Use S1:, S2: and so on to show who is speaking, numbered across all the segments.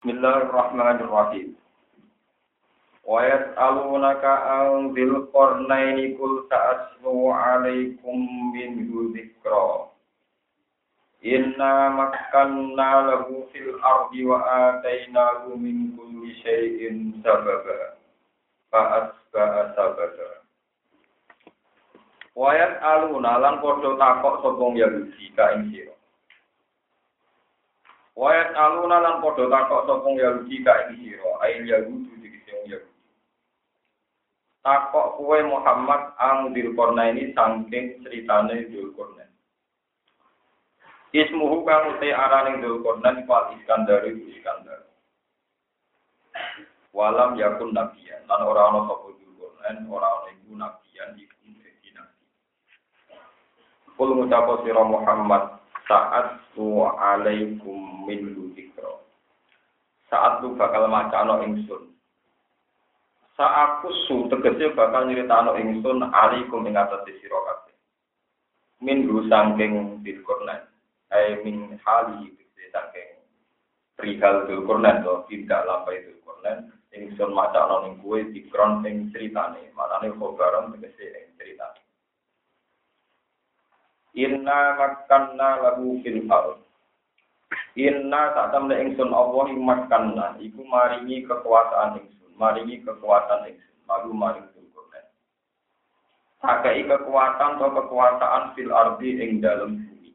S1: Bismillahirrahmanirrahim. Wa yas'alunaka an dzil qarnaini kul ta'aslu 'alaikum minhu dzikra. Inna makkanna lahu fil ardi wa atainahu min kulli syai'in sababa. Fa asba'a sababa. Wa yas'aluna lan padha takok sapa Yahudi ka ing. Wayat aluna lan padha takok sapa Yahudi ka iki sira, ain Yahudi dikise wong Yahudi. Takok kuwe Muhammad ang ini saking critane Dzulkarnain. Ismuhu kang uti arane Dzulkarnain wal Iskandar Iskandar. Walam yakun nabiyan lan ora ana sapa Dzulkarnain ora ana iku nabiyan iku dadi nabi. Kul ngucap sira Muhammad saat tu alaikum min dzikra. Saat lu bakal macano ingsun. Saat aku su tegese bakal nyritano ingsun alaikum ing atas sira kabeh. Min lu saking dilkornan ay min hali tegese saking perihal dilkornan to tidak lampai dilkornan ingsun macano ning kuwe dikron ing critane. Manane khobaran tegese ing critane Inna makanna lahu fil. Inna tak temne ingsun Allah makanna iku maringi kekuasaan ingsun, maringi kekuatan ingsun, lalu maring Zulkarnain. Sakai kekuatan atau kekuasaan fil ardi ing bumi.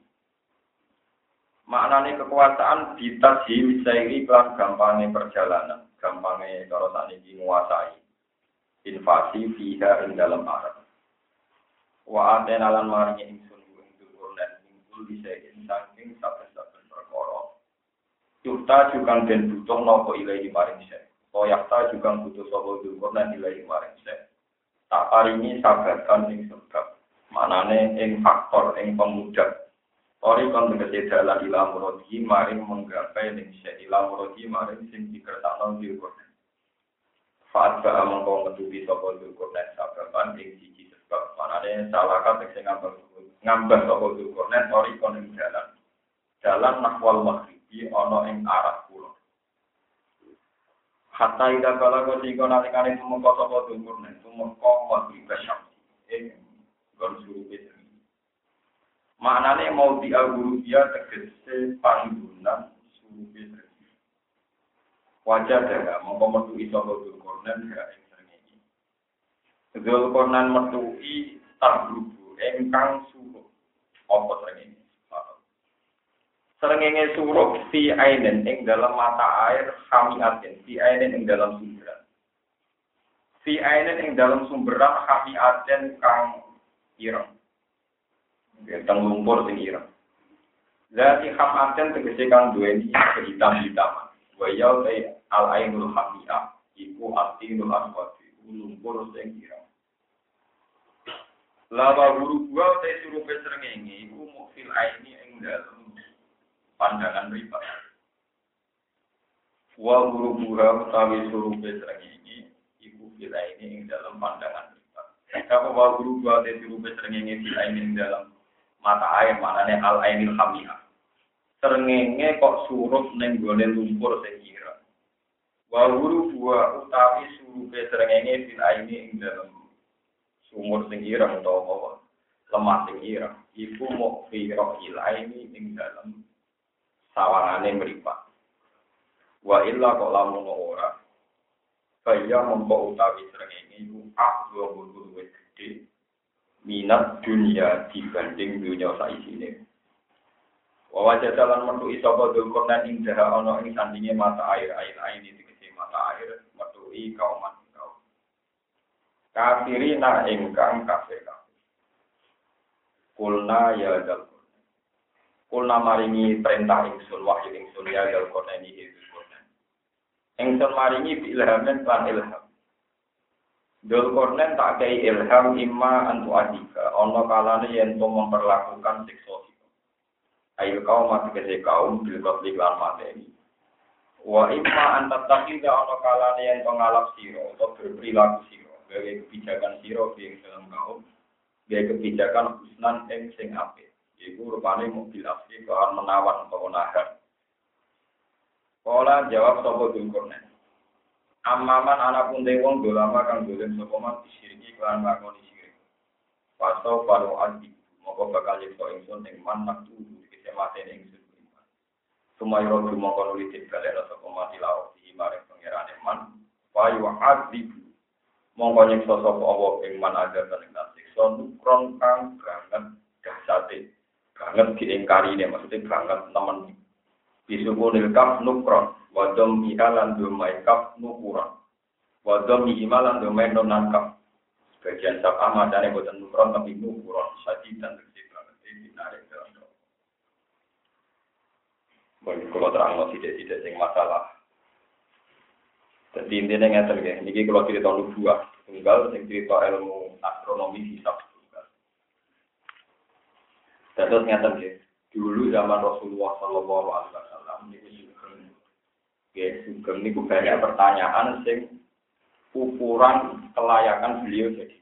S1: Maknane kekuasaan ditasi misairi kelan gampangnya perjalanan, gampangnya kalau saat ini menguasai invasi fiha ing dalam arab. Wa atena lan maringi ingsun kulli syai'in saking saben-saben perkara. Yukta juga den butuh nopo ilahi maring syai. Koyakta juga butuh sapa dulkurna ilahi maring syai. Tak paringi sabatan ing sebab. Manane ing faktor ing pemuda. Ori kon tegese dalan ila muradi maring menggapai ning syai ila muradi maring sing dikertakno dulkurna. Faat ba mongko ngetubi sapa dulkurna sababan ing siji sebab. Manane salah kabeh sing ngambang ngambah sapa Zulkarnain ori kon ing dalan. Dalan nahwal maghribi ana ing arah kulon. Hatta ida kala kau singko nalikane tumeka sapa Zulkarnain tumeka maghrib syam. Ing gon surupe Maknane mau di dia tegese panggunan sering. Wajah daga mongko metu iso Zulkarnain ya ing srengenge. Zulkarnain metuki tabrubu engkang apa srengenge? Srengenge suruh si ainen ing dalam mata air atin si ainen ing dalam sumberan. Si ainen ing dalam sumberan atin kang ireng. Teng lumpur sing ireng. Zati atin tegese kang duweni kehitam-hitaman. Wa ya al ainul hami'ah iku atinul aswati lumpur sing ireng. Lawa guru gua te suruh ini, iku mukfil aini ing dalem pandangan riba. Wa guru gua utawi suruh ini, iku fil aini ing dalam pandangan riba. Kalau wa guru gua te suruh ini fil aini ing dalam mata air manane al ainil hamiyah. Srengenge kok suruh ning gone lumpur sing kira. Wa guru gua utawi suruh ini fil aini ing dalam sumur sing ireng utawa lemah sing ireng. Iku mau firo ilaini ing dalam sawangane mripat. Wa illa kok lamun ora. Kaya mongko utawi srengenge iku akdo bulu wis gede minat dunia dibanding dunia saisine. Wa wajah jalan metu isapa dulkurnan ing daha ana ing sandinge mata air air air ini mata air metu kaum kafirina ingkang kafir Kulna ya dal Kulna maringi perintah ingsun wahyu ingsun ya dal ini itu Ingsun maringi ilhamen lan ilham. Dul kornen tak kei ilham imma antu adika. Ono kalane yen to memperlakukan siksa Ayo kaum mati kese kaum bil kotli lan mateni. Wa imma antat takiga ono kalane yen to ngalap siro atau berperilaku siro gawe kebijakan siro yang dalam kaum gawe kebijakan husnan ing sing apik iku rupane mobil asli kawan menawan atau menahan Kala jawab sapa Dzulkarnain. Amaman anak pun wong dolama kang dolen sapa man disiriki kelan ngakoni sirik. Paso paro adi moko bakal yekso ingsun ing man nak tuhu kese matene ingsun. Sumayro dumoko nuli tibalera mati lawa di maring pangerane man. Wayu adi mongko nyiksa sapa Allah ing man ada ing siksa nukron kang banget dahsate. Banget diingkari ini maksudnya banget temen Bisuku nilkaf nukron, wadom mihalan domai kaf nukuron, wadom mihimalan domai nonan kaf. Sebagian sabah macamnya buatan nukron tapi nukuron, sadi dan tersi banget, ini dinarik dalam kalau terang tidak-tidak sing masalah. Jadi intinya ngerti ya, ini kalau cerita dua, tunggal, sing cerita ilmu astronomi hisab tunggal. Terus ngerti ya, dulu zaman Rasulullah Shallallahu Alaihi Wasallam Ya, sugeng ini banyak pertanyaan sing ukuran kelayakan beliau jadi.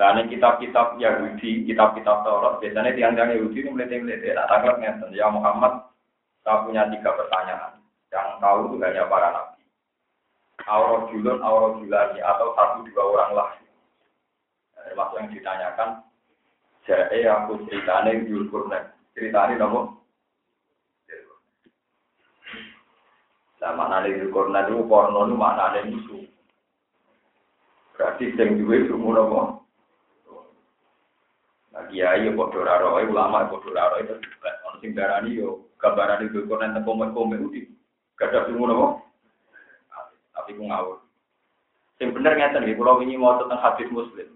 S1: Dan kitab-kitab Yahudi, kitab-kitab Taurat, biasanya tiang-tiang Yahudi ini melete-melete. Tak tangkap ngeten, ya Muhammad, saya punya tiga pertanyaan. Yang tahu itu hanya para nabi. Aurot julun, aurot julani, atau satu dua orang lah. Termasuk yang ditanyakan, Jae aku ceritanya Yulkurnen. Ceritanya nopo? Nah, mana nih korna itu porno itu mana ada musuh. Berarti sing duwe ilmu apa? Nah, kiai yo padha ora ulama padha ora roe terus ono sing darani yo gambaran itu korna teko komen uti. Gadah ilmu apa? Tapi ku ngawur. Sing bener ngeten nggih, kula wingi maca tentang hadis Muslim.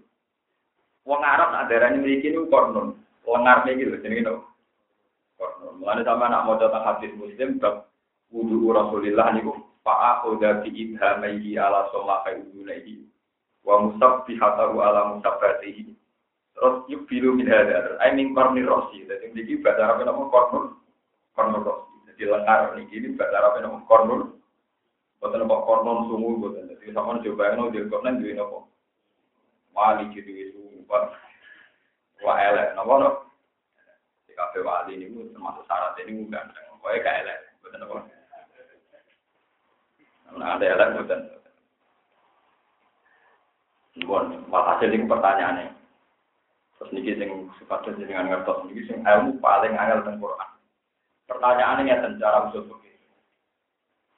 S1: Wong Arab nak darani mriki niku korno. Wong Arab iki lho jenenge no. Korno. Mulane sama nak maca tentang hadis Muslim bab wudu Rasulillah niku aku dari idhamaihi ala shomakai udunaihi wa musabbihatahu ala musabbatihi terus yuk bilu min hadar I mean korni rosi jadi ini bahasa Arab nama kornur kornur rosi jadi lengar ini ini bahasa Arab nama kornur bukan nama kornur sungu bukan jadi sama coba yang dia kornur dia nama wali jadi sungu wa elek. Nama no di kafe wali ini termasuk syarat ini bukan pokoknya kayak elek bukan apa Nah, ada elek bukan. Bon, hasil ini pertanyaannya. Terus niki sing sifatnya dengan ngertos niki sing ilmu paling angel tentang Quran. Pertanyaannya ya cara usul fikih.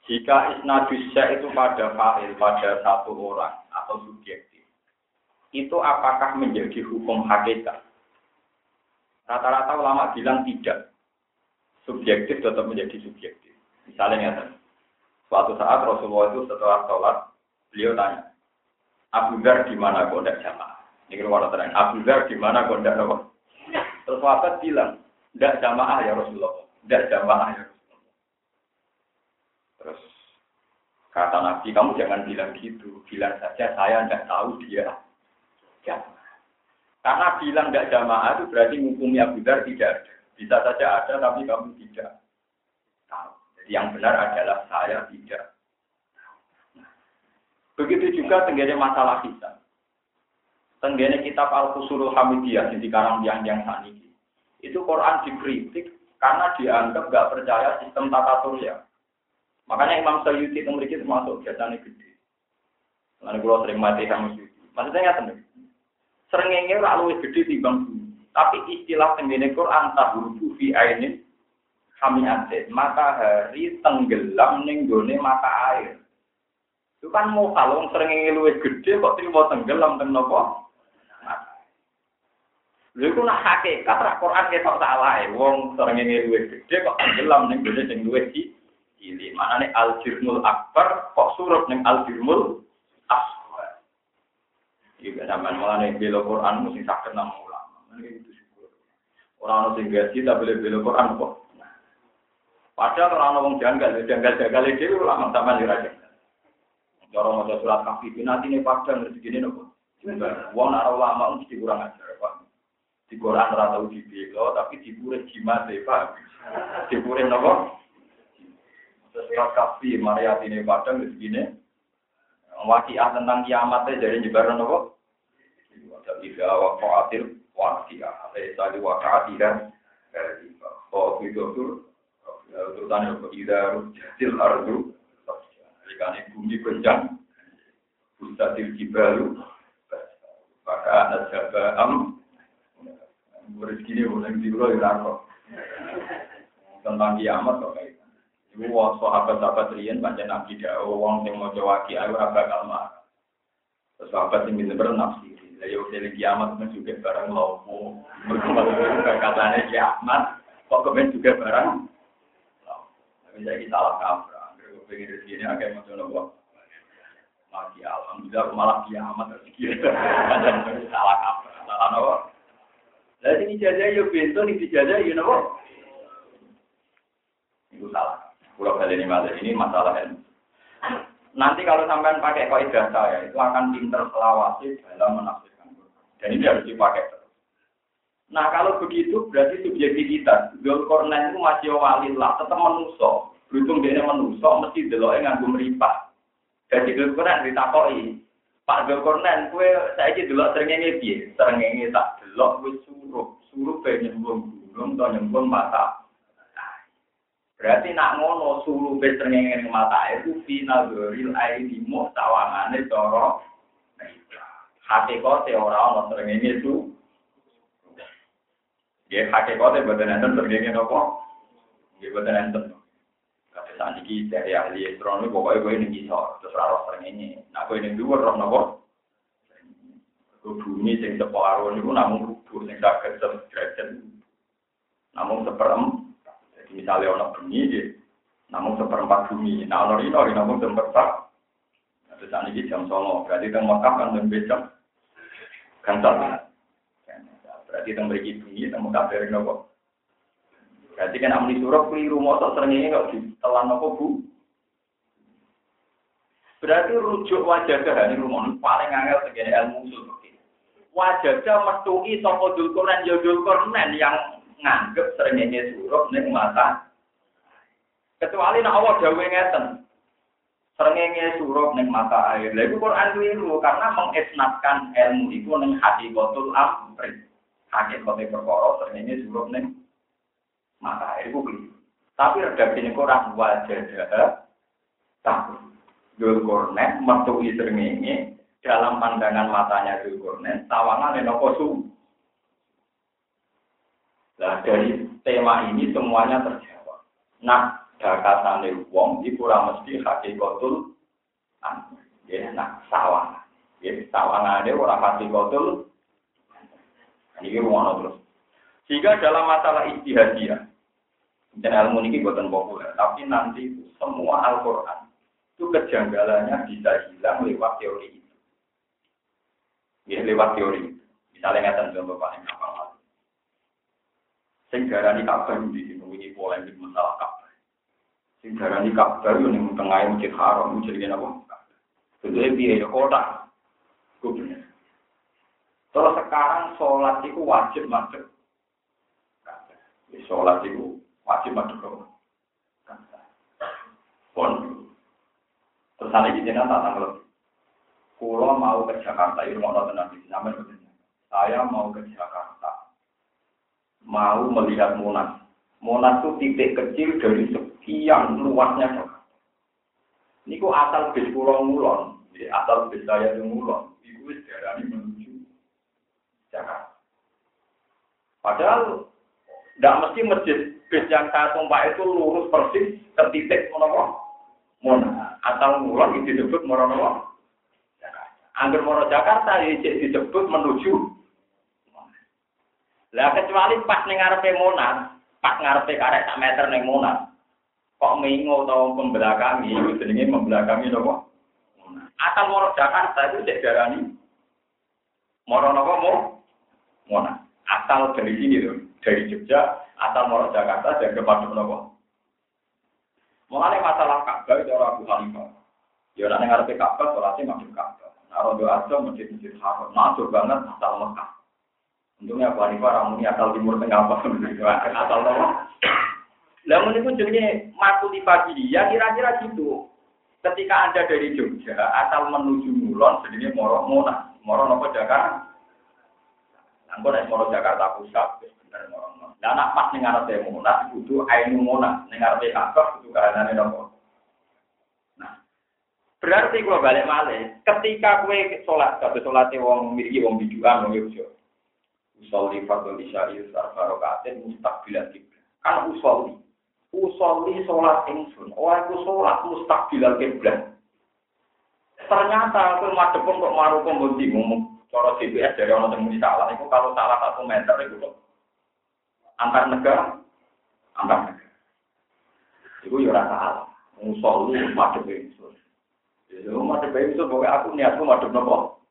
S1: Jika isnadusya itu pada fa'il pada satu orang atau subjektif, itu apakah menjadi hukum hakikat? Rata-rata ulama bilang tidak. Subjektif tetap menjadi subjektif. Misalnya ya, Suatu saat Rasulullah itu setelah sholat, beliau tanya, Abu Dhar di mana tidak jamaah? Ini keluar terang. Abu Dhar di mana apa? Terus sahabat bilang, tidak jamaah ya Rasulullah. Tidak jamaah ya. Terus kata Nabi, kamu jangan bilang gitu. Bilang saja saya tidak tahu dia jamaah. Karena bilang tidak jamaah itu berarti Abu Dhar tidak ada. Bisa saja ada, tapi kamu tidak tahu. Yang benar adalah saya tidak. Begitu juga tenggene masalah kita. Tenggene kitab Al-Qusurul Hamidiyah di karang yang yang saat ini. Itu Quran dikritik karena dianggap gak percaya sistem tata surya. Makanya Imam Sayyidi itu memiliki termasuk biasanya gede. Lalu kalau sering mati sama Sayyidi. Maksudnya nggak tenang. Seringnya lalu gede timbang Tapi istilah tenggene Quran tahudu fi ainin hamiatin, matahari tenggelam ning gone mata air. Itu kan mau kalau sering luwih gede kok terima tenggelam teng nopo? Lha iku nak hakikat ra Quran ketok salah e. Wong sering luwih gede kok tenggelam ning gone sing luwih cilik. Manane al jirmul akbar kok surup ning al jirmul asghar. Iki sampean mulane bela Quran mesti saged nang ulama. Ini itu syukur. Orang sing gaji tak boleh Quran kok. Padahal orang ngomong janggal, janggal janggal itu ulama sama raja. Orang mau surat kafir, nanti ini padang rezeki ini nopo. Wong nara ulama mesti kurang ajar, pak. Di Quran rata uji belo, tapi di pure jimat deh, pak. Di pure nopo. Surat kafir, Maria ini padang rezeki ini. Wakiah tentang kiamat jadi nyebaran nopo. Jadi bahwa wakatil wakiah, ada tadi wakatil dan oh itu Urutan yang ida rujatil ardu. Ikan bumi kencang. Bustatil jibalu. Maka jaba am. Rezeki ini boleh di rako. Tentang kiamat kok kayak Ibu wong sahabat-sahabat riyen pancen nabi dawuh wong sing maca waki ayo marah. Terus sahabat sing pinter nafsi. Lah yo dene kiamat men juga barang lopo. Mergo katane kiamat kok kemen juga barang. Tapi saya salah kaprah. Mergo pengen rezeki ini akeh maca nopo. Mati alhamdulillah malah kiamat rezeki. Salah kaprah. Salah nopo. Lah sing ijazah yo bento ning ijazah yo nopo. Itu salah. Pulau kali ini malah ini masalah ilmu. Nanti kalau sampean pakai kaidah saya itu akan pinter selawasi dalam menafsirkan Dan ini harus dipakai terus. Nah kalau begitu berarti subjektivitas. Zulkarnain itu masih walillah, tetap menuso. Beruntung dia menuso, mesti deloknya nganggo meripah. Jadi Zulkarnain ditakoi. Pak Zulkarnain, kue saya ini delok serengenge piye? Serengenge tak delok wis suruh. Suruh pengen nyembung gunung atau nyembung mata. Berarti nak ngono sulu besrengenge mata itu final goril aini mu tawangane cara hakikate ora ana srengenge itu. Ya hakikate boten enten srengenge napa? Nggih boten enten. Kata saniki dari ahli astronomi pokoknya gue ini bisa terus ora srengenge. Nah gue ini dhuwur roh napa? Bumi sing separuh niku namung rubuh sing saged derajat. Namung seperempat misalnya ono bumi di namun seperempat bumi. Nah ono rino namun seperempat. Terus ini jam songo. Berarti teng Mekah kan lebih jam. Gantar berarti teng beri bumi teng Mekah dari nopo berarti kan amni suruh keliru motor seringnya nggak di telan nopo bu? Berarti rujuk wajah ke hari rumah paling angel segini ilmu usul wajahnya metui sopo dulkuran ya dulkuran yang nganggep seringnya suruh ning mata. Kecuali nak Allah dawe ngeten. Seringnya suruh ning mata air. Lha Quran keliru karena mengisnatkan ilmu itu ning hakikatul amri. Hakikate perkara seringnya suruh ning mata air iku keliru. Tapi redaksine Quran wajah tak Dulkornet metu srengenge dalam pandangan matanya Dulkornet tawangan nopo su Nah dari tema ini semuanya terjawab. Nah, dakatane wong di kurang mesti hakikatul ya nah sawang. Ya sawangane ora hakikatul ini rumono terus. Sehingga dalam masalah istihadiyah, dan ilmu ini buatan populer, tapi nanti semua Al-Quran itu kejanggalannya bisa hilang lewat teori. Ya, lewat teori. Misalnya nggak contoh paling gampang Sing darani Ka'bah di sini ini polemik masalah Ka'bah. Sing darani Ka'bah yo ning tengah masjid haram jadi apa? Itu piye ya kota. Kudu. Terus sekarang sholat itu wajib masuk. Ya, sholat itu wajib masuk ke Pon. Terus ada sini tak tanggal. Kulo mau ke Jakarta, ini mau nonton di Saya mau ke Jakarta mau melihat Monas. Monas itu titik kecil dari sekian luasnya Jakarta. Ini kok asal bis pulau mulon, asal bis saya itu mulon, itu sejarah menuju Jakarta. Padahal tidak mesti masjid bis yang saya tumpah itu lurus persis ke titik monopo Monas. Asal mulon itu disebut Jakarta. Angger Mono Jakarta disebut menuju lah kecuali pas ning ngarepe Monas, pas ngarepe karek sak meter ning Monas. Kok mengo utawa pembelakangi, itu jenenge membelakangi napa? Asal moro Jakarta itu cek darani moro napa mo? Monas. Asal dari sini loh, dari Jogja, asal moro Jakarta dan kepada napa? Mengenai masalah Ka'bah itu orang Abu. Ya orang yang ngarepe Ka'bah, sholatnya masuk Ka'bah. Rondo Aja masjid-masjid haram, masuk banget asal Mekah. Untungnya Abu Hanifah ramuni asal timur tengah apa asal apa. Lah pun jenenge pagi ya kira-kira gitu. Ketika Anda dari Jogja asal menuju Mulon jenenge Moro Mona, Moro nopo Jakarta. Angko nek Moro Jakarta Pusat bener Moro Mona. Nak pas ning ngarepe Monas kudu ainu Monas, ning ngarepe Ka'bah kudu kahanane nopo? Berarti kalau balik malih, ketika kue sholat, kata sholat wong mirip wong biduan, wong yogyo. Usolli fardhu isya'i sarfarokatin mustaqbilan kiblat. Kan usolli. Usolli sholat ingsun. Oh aku sholat mustaqbilan kiblat. Ternyata aku madepun kok maru pembundi ngomong cara CBS dari orang yang salah. Itu kalau salah satu meter itu kok antar negara, antar negara. Itu ya salah. Usolli madep ingsun. Yo madhep bayi itu pokoknya aku niatku madhep nopo.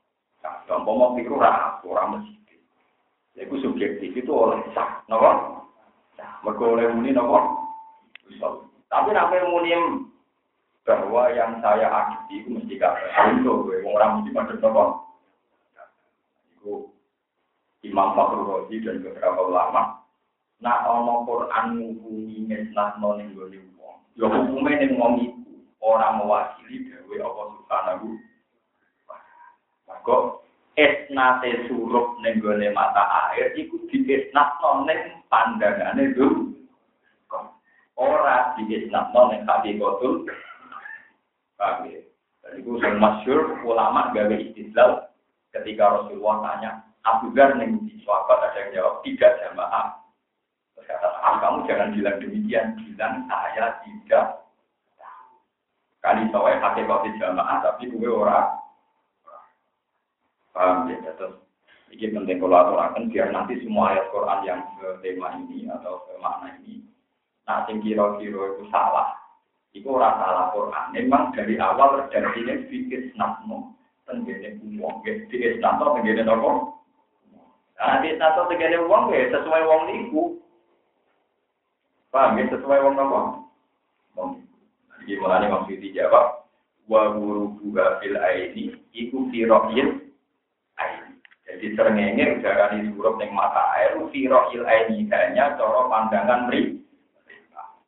S1: Nah, tompo mau pikir ora mesti. Ya iku subjektif itu oleh sah, nopo? Sah. Mergo oleh muni nopo? Tapi nek ape muni bahwa yang saya akibat itu mesti gak itu gue mau orang mesti macam apa itu Imam Fakhrul Razi dan beberapa ulama nak omong Quran menghuni nah noning gue wong. uang ya hukumnya nih uang orang mewakili dewe Allah Subhanahu. Maka esnate surup ning gone mata air iku diesnatno ning pandangane dulu. Ora diesnatno ning hati kotul. Paham? Dan itu yang masyur ulama gawe istidlal ketika Rasulullah tanya Abu Dhar ning di ada yang jawab tidak jamaah. Terus kata ah, kamu jangan bilang demikian, bilang saya tidak kali saya pakai kopi jamaah tapi gue orang Paham ya? Terus ini penting kalau aturakan biar nanti semua ayat Quran yang tema ini atau makna ini, nah yang kira-kira itu salah. Itu orang salah Quran. Memang dari awal terjadinya fikir snapno, tenggene uang, fikir snapno tenggene nopo. Nah, di snapno tenggene uang ya sesuai uang niku. Paham ya? Sesuai uang nopo. Jadi mulanya maksudnya jawab, wa guru buha fil aini, iku firohil jadi serengenge udara di surup ning mata air firo il aini hanya cara pandangan mri.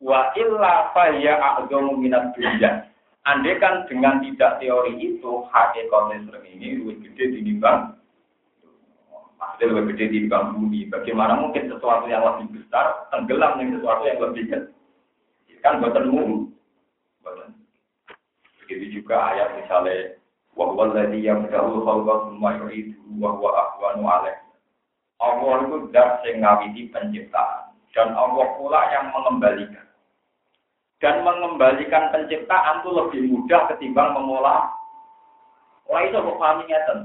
S1: Wa illa fa ya a'dhamu minat dunya. Andai kan dengan tidak teori itu hakikatnya serengenge lebih gede dinimbang Maksudnya lebih gede dinimbang bumi. Bagaimana mungkin sesuatu yang lebih besar tenggelam dengan sesuatu yang lebih kecil? Kan buatan mulu. Begitu juga ayat misalnya wa huwa alladhi yabda'u khalqa thumma yu'idu wa huwa ahwanu alaih. Allah itu zat sing ngawiti penciptaan dan Allah pula yang mengembalikan. Dan mengembalikan penciptaan itu lebih mudah ketimbang mengolah. Orang itu kok pahami ngeten.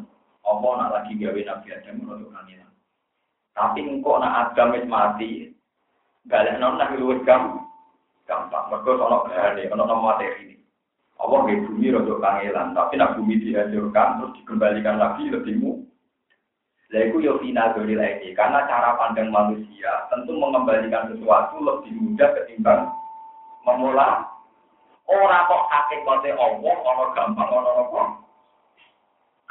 S1: Allah nak lagi gawe Nabi Adam menurut kanina. Tapi engkau nak Adam mati, balik non nak luwih gampang. Gampang. Mergo ono gane, ono materi ini. Allah di bumi rojo kangelan, tapi nak bumi dihancurkan terus dikembalikan lagi lebih mu. Lalu yo final dari lagi, karena cara pandang manusia tentu mengembalikan sesuatu lebih mudah ketimbang memulai orang kok hakikatnya Allah, orang gampang, orang apa?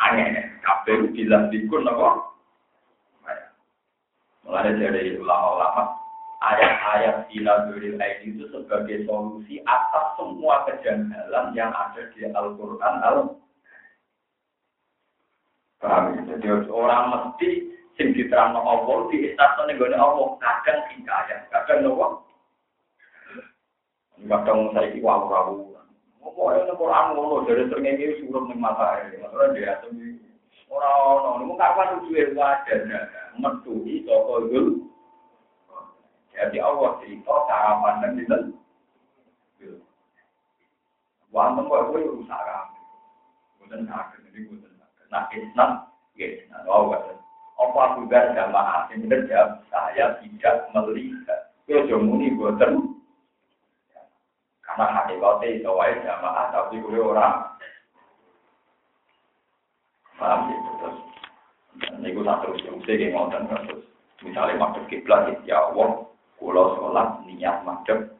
S1: Aneh, kabeh bilang dikun apa? Mulai dari ulama-ulama, ayat-ayat Sinaduril Aini itu sebagai solusi atas semua kejanggalan yang ada di Al-Quran al Paham ya? Jadi orang mesti sing diterang Allah di istana negara Allah kadang hikayat, kadang nopo. Kadang saya iki wawu wawu. Mau yang Quran ngono dari ini suruh ning mata air. Masalah dia orang orang ini kapan tujuh wajar metu saka. Jadi Allah cerita cara pandang itu. Wanten kok kowe usaha. Boten sakit, jadi boten sakit. Nah, Islam, ya Islam. Oh, apa juga jamaah yang kerja, saya tidak melihat. Kau jomuni boten. Karena hakikatnya itu wae jamaah, tapi gue orang. Paham gitu terus. Ini gue tak terus terus, saya ngotot terus. Misalnya masuk kiblat, ya Allah, Kulo sholat niat madem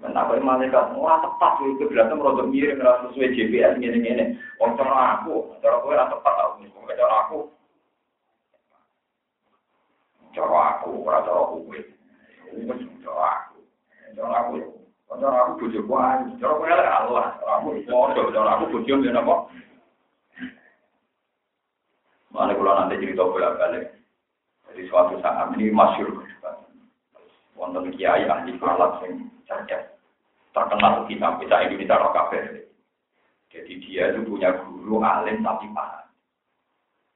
S1: Kenapa malaikat ora tepat itu berarti merodok miring ora sesuai GPS ngene-ngene. Wong cara aku, cara kowe tepat wong cara aku. Cara aku ora cara kowe. Wis cara aku. Cara aku. Cara aku bojo kuwi, cara kowe ora Allah. Cara aku bojo, cara aku bojo ngene apa? Mana kalau nanti cerita bolak-balik. Jadi suatu saat ini masyur wonten kiai ahli falak yang cerdas terkenal kita bisa Indonesia roh kafe. Jadi dia itu punya guru alim tapi paham.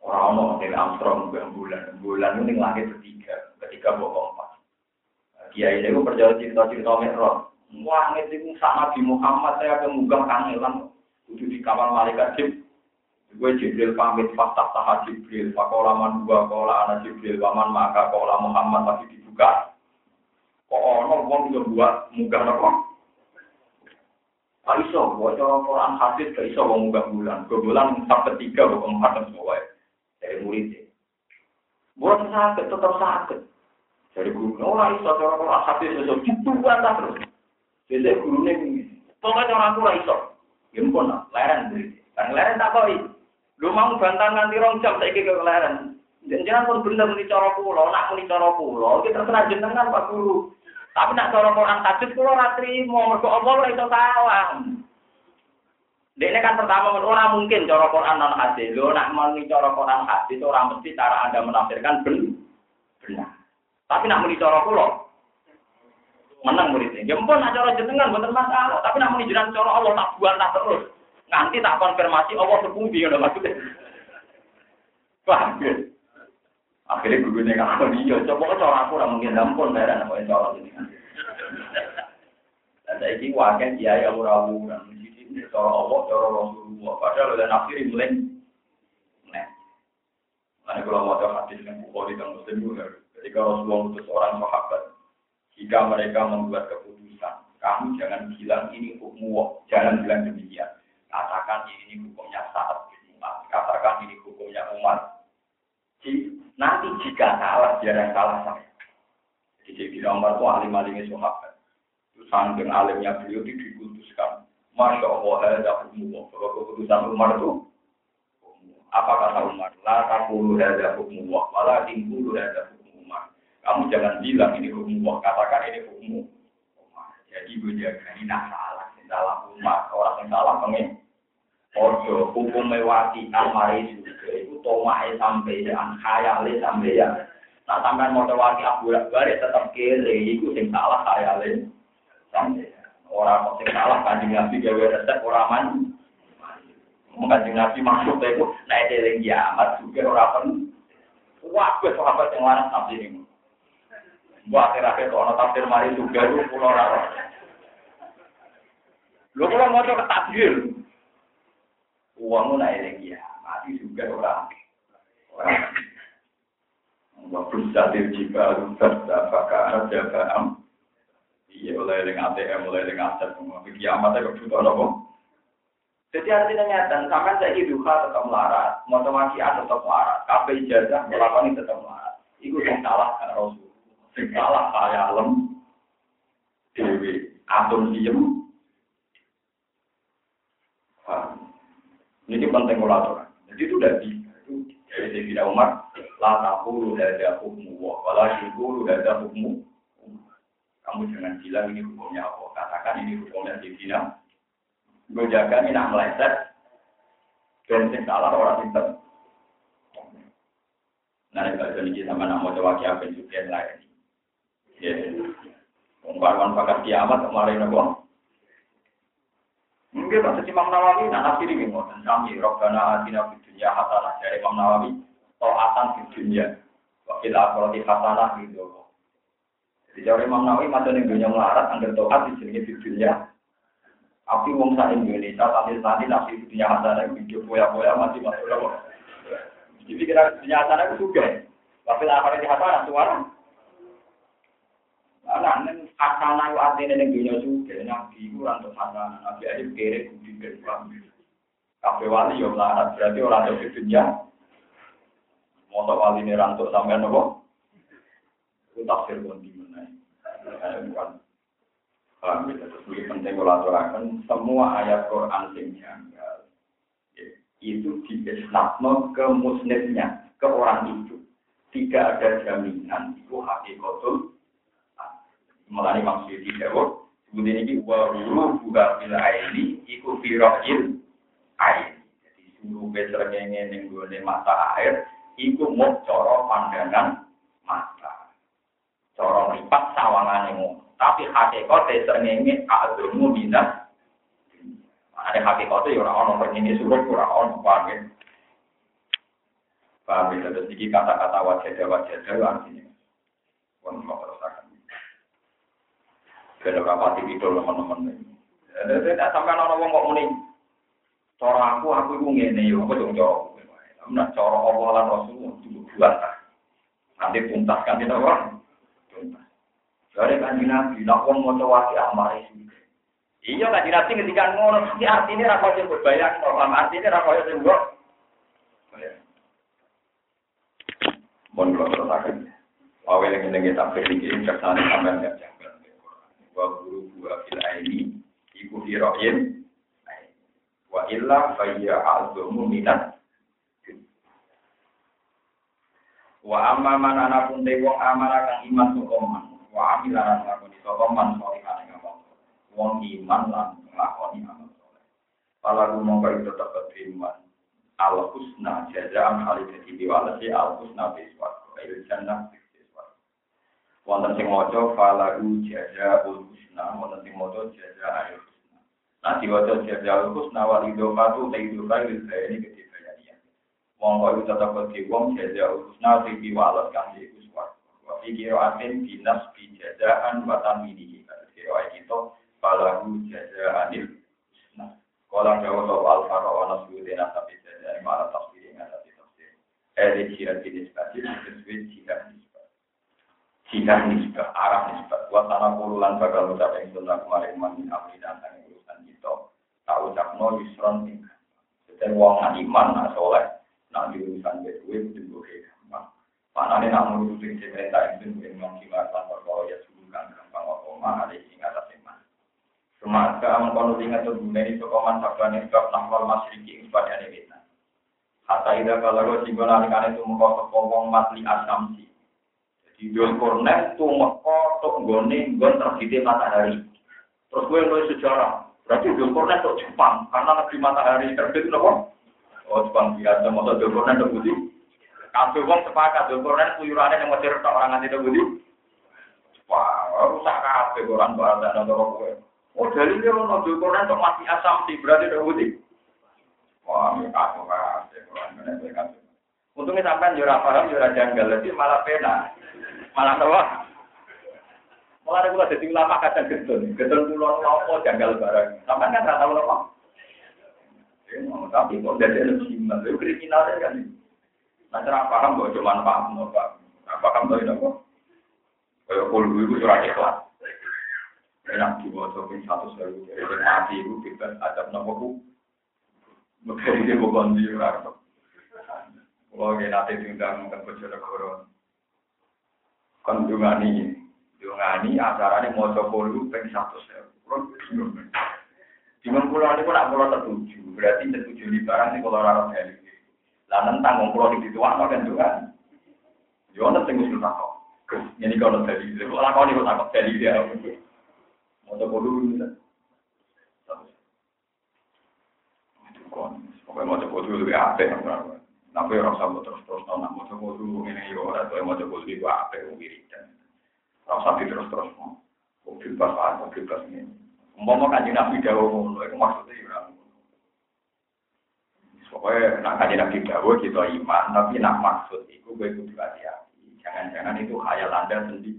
S1: Orang mau dari Armstrong bulan bulan ini langit ketiga ketika bohong empat. Kiai ini perjalanan cerita-cerita merah. Wah, itu sama di Muhammad saya kemugang kangelan. Itu di kamar malaikat Jibril Gue Jibril pamit fakta taha Jibril, pakola man dua kola anak Jibril, waman maka kola Muhammad masih dibuka. Kok ono wong yo buat munggah nopo? Pak iso, cara Quran hadis gak iso wong munggah bulan. Gue bulan sampai tiga, gue empat dan semua dari muridnya. Buat sakit tetap sakit. Dari guru, orang iso cara Quran hadis iso dibuat terus. Jadi guru ini, pokoknya orang tua iso. Gimana? Ya leren murid. Kan leren tak koi. Lu mau bantah nganti rong jam ke keleren. Jangan pun bener muni cara kula, nak muni cara kula, iki terserah jenengan Pak Guru. Tapi nak cara Quran tajwid kula ora trimo, mergo Allah iso salah. Dene kan pertama ora mungkin cara Quran non hadis. Lho nak muni cara Quran hadis ora mesti cara Anda menafsirkan benar. Tapi nak muni cara kula menang muridnya. Ya mpun nak cara jenengan mboten masalah, tapi nak muni jenengan cara Allah tak buat tak terus. Nanti tak konfirmasi Allah sepundi ngono maksudnya. Paham ya? Akhirnya gue nih kalau dia coba ke cara aku orang mungkin dampun dari anak yang cara ini. Dan saya ini wakil dia yang rawu dan di sini cara Allah cara Rasulullah. Padahal udah nafsir mulai. Nah, Karena kalau mau tahu hadis yang bukhari dan muslim juga, ketika Rasulullah itu seorang sahabat, jika mereka membuat keputusan, kamu jangan bilang ini hukum jangan bilang demikian. Katakan ini hukumnya saat. Katakan ini hukumnya umat. Nanti jika salah, dia yang salah saya. Jadi Jadi Umar itu alim alimnya sahabat. Saking alimnya beliau itu dikutuskan. Masya Allah, ada hukum Kalau keputusan Umar itu, apa kata Umar? La takulu ada hukum Allah, malah tingkulu ada hukum Umar. Kamu jangan bilang ini hukum Allah, katakan ini hukum. Jadi gue jaga ini nak salah, salah Umar, orang yang salah pengen. Ojo hukum mewati almari juga itu tomai sampeyan, khayale sampeyan. Nah sampean mau wati abu bare tetap kere, itu sing salah khayale sampeyan. Orang sing salah kanjeng nabi gawe resep orang man. Kanjeng nabi maksud itu, nah itu yang kiamat juga orang pen. Wah, gue sahabat yang mana tafsir ini. Buat akhir-akhir kalau tafsir mari juga itu pulau rara. Lu kalau mau coba tafsir, uangmu naik lagi ya. Mati juga orang. Orang. Waktu jadi jika berdapat jaga am. Iya mulai dengan ATM mulai dengan aset semua kiamat itu juga nopo jadi artinya nyata sampai saya hidup tetap melarat. Motivasi tetap melarat. Kafe ijazah melakukan tetap melarat. Itu yang salah kan rasul. Yang salah saya alam dewi atom diem Ini penting ulama. Jadi itu udah bisa. Itu dari Sayyidina Umar, la taqulu hadza hukmu wa wala yaqulu hadza hukmu. Kamu jangan bilang ini hukumnya Allah. Katakan ini hukumnya Sayyidina. Gue jaga ini nak meleset. Dan salah orang pinter. Nah, kalau jadi sama nak mau coba kiamat juga yang lain. Ya, ungkapan pakat kiamat kemarin apa? Mungkin pas Imam Nawawi, nah nafsir ini mau kami robbana atina fid dunya hasanah dari Imam Nawawi, taatan fid dunya, wakil akhirati hasanah gitu. Jadi dari Imam Nawawi masih ning dunia melarat, anggar taat di sini fid dunya. Tapi wong sak Indonesia tadi tadi nafsi fid dunya hasanah video poya-poya masih masuk apa? Jadi kira dunia hasanah itu juga. Wakil akhirati hasanah suara. Anak neng hasanah itu artinya neng dunia juga, nabi itu untuk hasanah, nabi aja kere budi beruang. Kafe wali yo melarat, berarti orang untuk dunia. Motor wali ini rantuk sampai nopo. Itu tafsir pun di mana? Bukan. Paham ya, terus lebih penting kalau aturakan semua ayat Quran sing janggal itu diisnatno ke muslimnya, ke orang itu. Tidak ada jaminan itu hakikatul melani maksud jawab kemudian ini waru buka bila ini iku firoil air jadi suruh besernya yang gue mata air iku mau coro pandangan Corong ripat sawangane ngono. Tapi hakikate srengenge agama minat. Ada hakikate ya ora ono pernyine suruh ora ono paham ya. Paham ya, iki kata-kata wajah-wajah artinya. Terusakan. Kalau rapati itu teman-teman. Jadi tidak sampai orang ngomong kok muni. Cara aku, aku itu ngene yo, aku dong jawab. Nah, cara Allah lan Rasul Nanti tuntas kan tidak orang. Tuntas. Dari kanji Nabi, nak wong mau coba si amar Iya kanji Nabi ketika ngono, ini artinya rakyat yang berbayar, kalau artinya rakyat yang buat. Mohon kalau terus Awal yang ingin kita beri kersane sampai nggak janggal. Wa guru gua fil aini, iku hiroin, wa illa fayya azumu minat. Wa amma man ana pun te wong amara kang iman sokoman, wa amila lan lakoni sokoman solihan ing amal. Wong iman lan nglakoni amal soleh. Pala mongko itu tetep iman. Al husna jazaan halidati diwalasi al husna biswa. Il jannah wonten sing maca falahu jazaa'ul husna. Wonten sing maca jazaa'ul husna. Nah diwaca jazaa'ul husna wal idhofatu taiduka lil bayani ketika ya monggo itu tetap bagi wong jazaa'ul husna sing diwales kang iku swarga. Wa fi qira'atin binas bi jazaa'an wa tamini kira itu falahu jazaa'anil husna. Kala dawa sapa al-fara wa nasbudin tapi jazaa'an malah tafsir ing tapi tafsir eh jihad jenis batin sesuai jihad jika nisbah, arah nisbah. Wa tanah puluhan bakal ucap yang sunnah kemarin mamin amrinan dan urusan kita. Tak ucap no yusron tinggal. Jadi wong nak iman, nak soleh, nak di urusan bedue, itu gampang. Mana nih nak menurut cerita itu yang mengimat tanpa kalau ya subuhkan gampang apa mah ada ingat atas iman. Semasa mengkono ingat tuh ini sokoman sabda nisbah nahwal masyriki kepada kita. Hatta ida kalau sih gue itu mengkosok wong matli asamsi di Zulkarnain tuh meko tuh nggone nggon terbitnya matahari. Terus gue nulis sejarah. Berarti Zulkarnain tuh Jepang karena negeri matahari terbit nopo. Oh Jepang biasa masa Zulkarnain tuh budi. Kabeh wong sepakat Zulkarnain kuyurane yang Mesir tok orang nganti budi. Wah, rusak kabeh orang bahasa nang kowe. Oh dalilnya ono Zulkarnain tuh masih asam sih berarti tuh budi. Wah, ini kacau kabeh orang Untungnya sampai jurah paham, jurah janggal, jadi malah pena. Malah tahu. Malah ada kula jadi ulama kadang gedon, gedon pulau lopo janggal barang. Sampai kan rata lopo. Tapi kok jadi lebih simbol, itu kriminal kan. Nah, cara paham kok cuma paham nopo. Paham tuh itu kok. Kayak kulu itu surat ikhlas. Enak coba satu seru, jadi mati itu kita ada nopo dia bukan di Kalau nanti diundang ke Bojonegoro, kon dungani dungani acarane maca polu ping 100 kulo bingung. Bingung kulo niku nak kulo tertuju berarti tertuju di barang sing kulo ora dalil lah nentang wong kulo di tuwakno kan dungan yo ana sing usul takok. Ini kalau dalil kok lakoni kok takok dalil ya? Maca polu Pokoknya mau coba dulu lebih apik, tapi orang sama terus-terus nona mau coba dulu ini yo, atau mau coba dulu itu apa yang wiridan. Orang sampai terus-terus mau, mobil pas apa, mobil pas ini. Umpama kaji nabi dawo itu maksudnya ya. Pokoknya nak kaji nabi dawo kita iman, tapi nak maksud itu gue kudu hati-hati. Jangan-jangan itu khayal anda sendiri.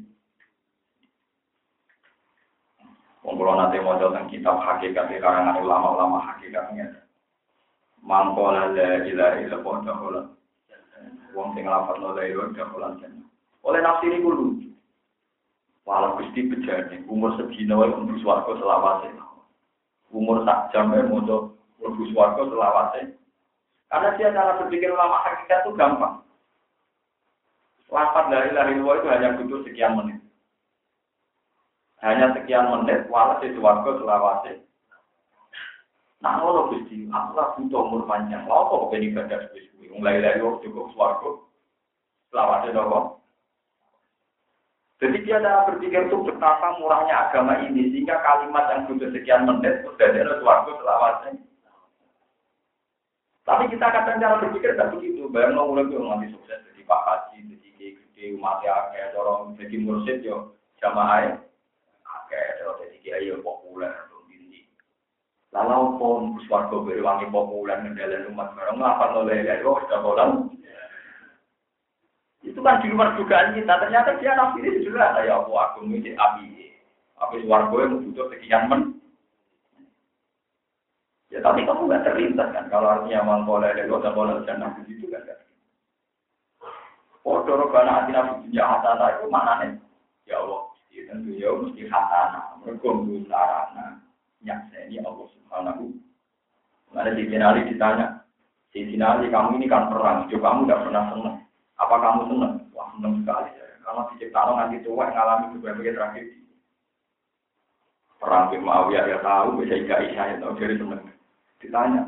S1: Wong nanti mau tentang kitab hakikat di karangan ulama-ulama hakikatnya mangkola la ilaha illallah dakhala wong sing lafadzno la ilaha dakhala jannah oleh nafsi niku lucu. Walau gusti bejane umur sedina wae mlebu swarga selawase. Umur sak jam wae mojo mlebu selawase. Karena dia cara berpikir ulama hakikat itu gampang. Lafaz dari ilaha illallah itu hanya butuh sekian menit. Hanya sekian menit, walhasil swarga selawase. Nah, Gusti, aku lah butuh umur panjang. Lha kok ben ibadah suwi-suwi. Wong lha-lha yo cukup swarga. Selawase nopo? Jadi dia cara berpikir itu betapa murahnya agama ini sehingga kalimat yang butuh sekian menit sudah ada swarga selawase. Tapi kita kadang cara berpikir tidak begitu. Bayang mau mulai itu ngambil sukses jadi Pak Haji, jadi gede, mesti umat ya kayak dorong jadi mursid yo jamaah kayak dorong jadi kiai yo populer Lalu pun swargo berwangi populer mendalan umat barang ngapa oleh yo sudah bolan. Itu kan di luar dugaan kita. Ternyata dia nafsiri juga ya aku aku ini api. Api swargo yang butuh sekian men. Ya tapi kamu nggak terlintas kan kalau artinya mangkola ada kota bola dan begitu kan. Oh, dorong karena hati nabi dunia hatana itu mana nih? Ya Allah, ya tentu ya mesti hatana. Mereka sarana nyakseni Allah Subhanahu. Ada di Sinali ditanya, di Sinali kamu ini kan perang, coba kamu tidak pernah senang. Apa kamu senang? Wah senang sekali. Karena diciptakan nanti tua ngalami berbagai tragedi. Perang di Muawiyah ya tahu, bisa ika isya ya tahu jadi senang. Ditanya,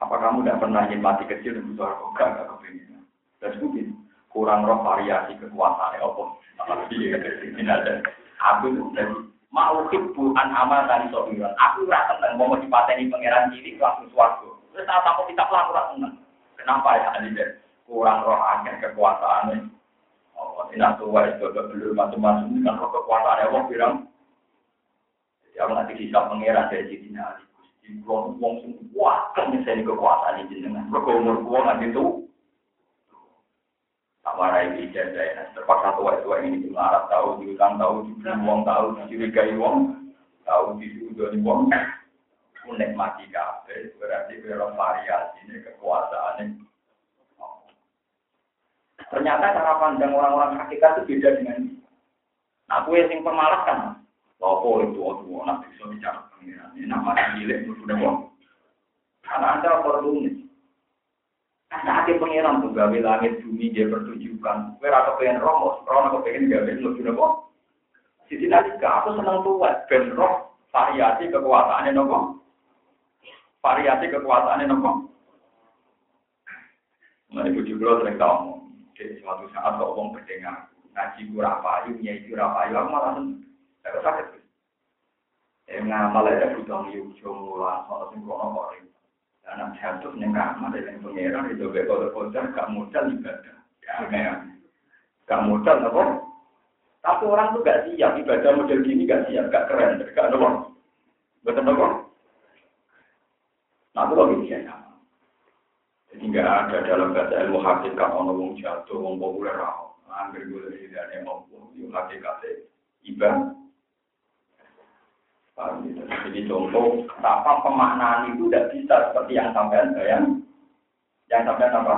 S1: apa kamu tidak pernah ingin mati kecil dan butuh aku gak gak kepingin. Dan mungkin kurang roh variasi kekuasaan apa. Aku itu mau bu an amal tadi sobiran. Aku rasa seneng mau dipateni pangeran cilik langsung suaraku. Terus saat aku kita pelaku seneng. Kenapa ya ini kurang roh kekuasaan Oh, tidak tua itu belum macam-macam dengan roh kekuasaan Allah bilang. Jadi aku nanti bisa pangeran dari sini nanti. Wong wong sing kuat kan misalnya kekuasaan ini umur kuwi nganti itu. Tawarai ijazah ya, terpaksa tua-tua ini dilarang tahu, diutang tahu, dibeli uang tahu, dicurigai uang, tahu disudoni uang. Unek mati kafe, berarti berapa variasi ini kekuasaan ini. Ternyata cara pandang orang-orang hakikat itu beda dengan ini. Nah, aku yang pemalas kan, Lopo itu waktu anak bisa bicara pengiran. Ini nama cilik sudah kok. Karena anda perlu nih. Karena hati pengiran tuh gawe langit bumi dia pertunjukan. Aku pengen roh, roh aku pengen gawe lu sudah kok. Sisi tadi aku senang tuh ben roh variasi kekuasaannya nopo. Variasi kekuasaannya nopo. Nah, ibu juga sering tahu. Jadi suatu saat kok ngomong berdengar ngaji kurang payu, nyai kurang payu, aku malah Aku sakit. Eh ngamal ya butuh yujo mulan soal sing kono Dan jatuh ning kamar yang pengeran itu be kalau kocar gak modal ibadah. Ya, gak modal apa? Tapi orang tuh gak siap ibadah model gini gak siap, gak keren, gak ada Betul apa? Nah, itu lagi biasa. Jadi nggak ada dalam bahasa ilmu hakikat ono wong jatuh, wong populer, hampir gue dari mau ilmu hakikat ibadah. Jadi contoh, apa pemaknaan itu tidak bisa seperti yang sampean bayang. Yang sampean apa?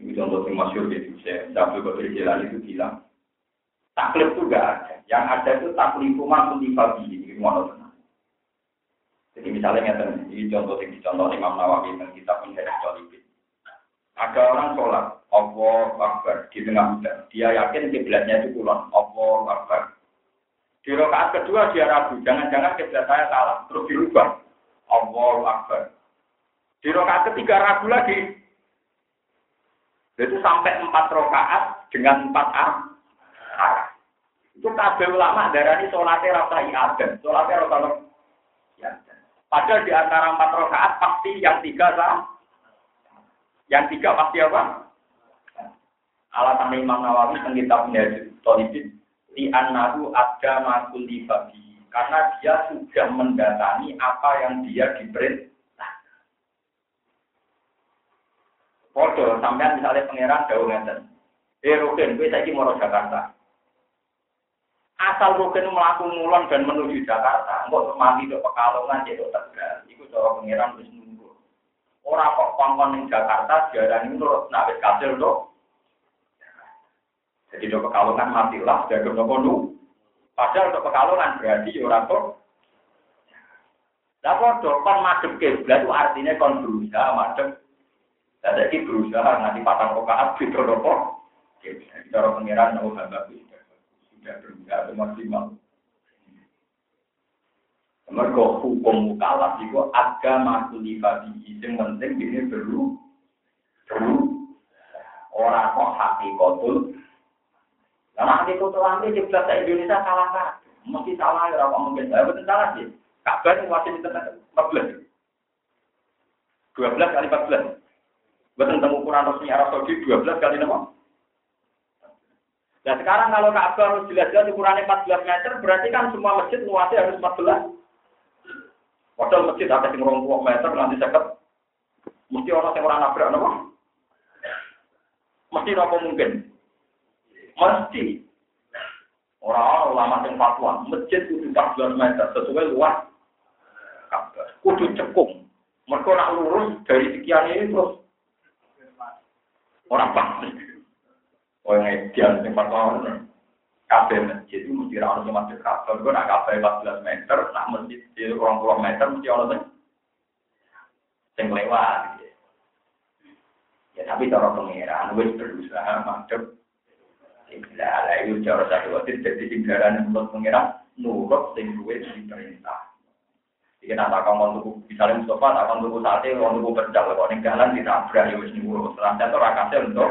S1: Ini contoh yang masyur gitu. Saya Abdul Qadir Jilani itu bilang, taklif itu enggak ada. Yang ada itu taklifu maksud dibagi. Ini mana Jadi misalnya ini contoh yang dicontoh Imam Nawawi dan kitab Minhaj Jalibin. Ada orang sholat, Allah Akbar di tengah hujan. Dia yakin kiblatnya itu kulon, Allah Akbar. Di rakaat kedua dia ragu, jangan-jangan kiblat saya salah, terus dirubah. Allahu Akbar. Di rakaat ketiga ragu lagi. Itu sampai empat rakaat dengan empat arah. Itu kabeh ulama darah ini sholatnya rasa iaden, sholatnya rasa. Padahal di antara empat rakaat pasti yang tiga sah. Yang tiga pasti apa? Alasan Imam Nawawi tentang kitabnya Tolibin di anahu ada makul babi karena dia sudah mendatangi apa yang dia diperintah. Podo sampai misalnya pangeran jauh ngeten. Eh Rukin, gue saya mau Jakarta. Asal Rukin melakukan mulon dan menuju Jakarta, enggak mati ke Pekalongan, jadi tegal. Itu cara pangeran wis nunggu. Orang kok kongkon di Jakarta, jarang menurut nak wis kasil tuh. Jadi do pekalongan matilah, jaga nopo nu. Padahal do pekalongan berarti ya orang kok. Lah padha kon madhep kiblat itu artinya kon berusaha madhep. Lah saiki berusaha nganti patang rakaat beda nopo. Cara pengiran nopo hamba sudah berusaha maksimal. Mergo hukum mukalaf itu agama kulifati yang penting ini perlu perlu orang kok hati kotul karena nanti itu nanti di Plaza Indonesia salah kan? Mesti salah ya, apa mungkin? Saya betul salah sih. Kabar masih di tengah 14. 12 kali 14. Betul tentang ukuran resmi Arab Saudi 12 kali nama. Nah sekarang kalau Ka'bah harus jelas-jelas ukurannya 14 meter, berarti kan semua masjid luasnya harus 14. Padahal masjid ada yang 20 meter, nanti seket. Mesti orang yang orang nabrak, apa? Mesti apa mungkin? Mesti. Orang ulama yang fatwa, masjid itu 14 meter, sesuai luas. Kudu cekung. Mereka nak lurus dari sekian ini terus. Orang pasti. Oh yang ideal yang fatwa kafe masjid itu mesti orang cuma masjid kafe. Gue nak kafe 14 meter, nak masjid di ruang puluh meter mesti orang yang yang lewat. Ya tapi cara pengiran, gue berusaha madep. Tidak ada itu cara satu waktu jadi tinggalan nurut sing gue diperintah. Jika nak takkan mau tuku, misalnya Mustafa takkan tuku sate, mau tuku pedal, kalau ini jalan ditabrak ya itu rakasnya untuk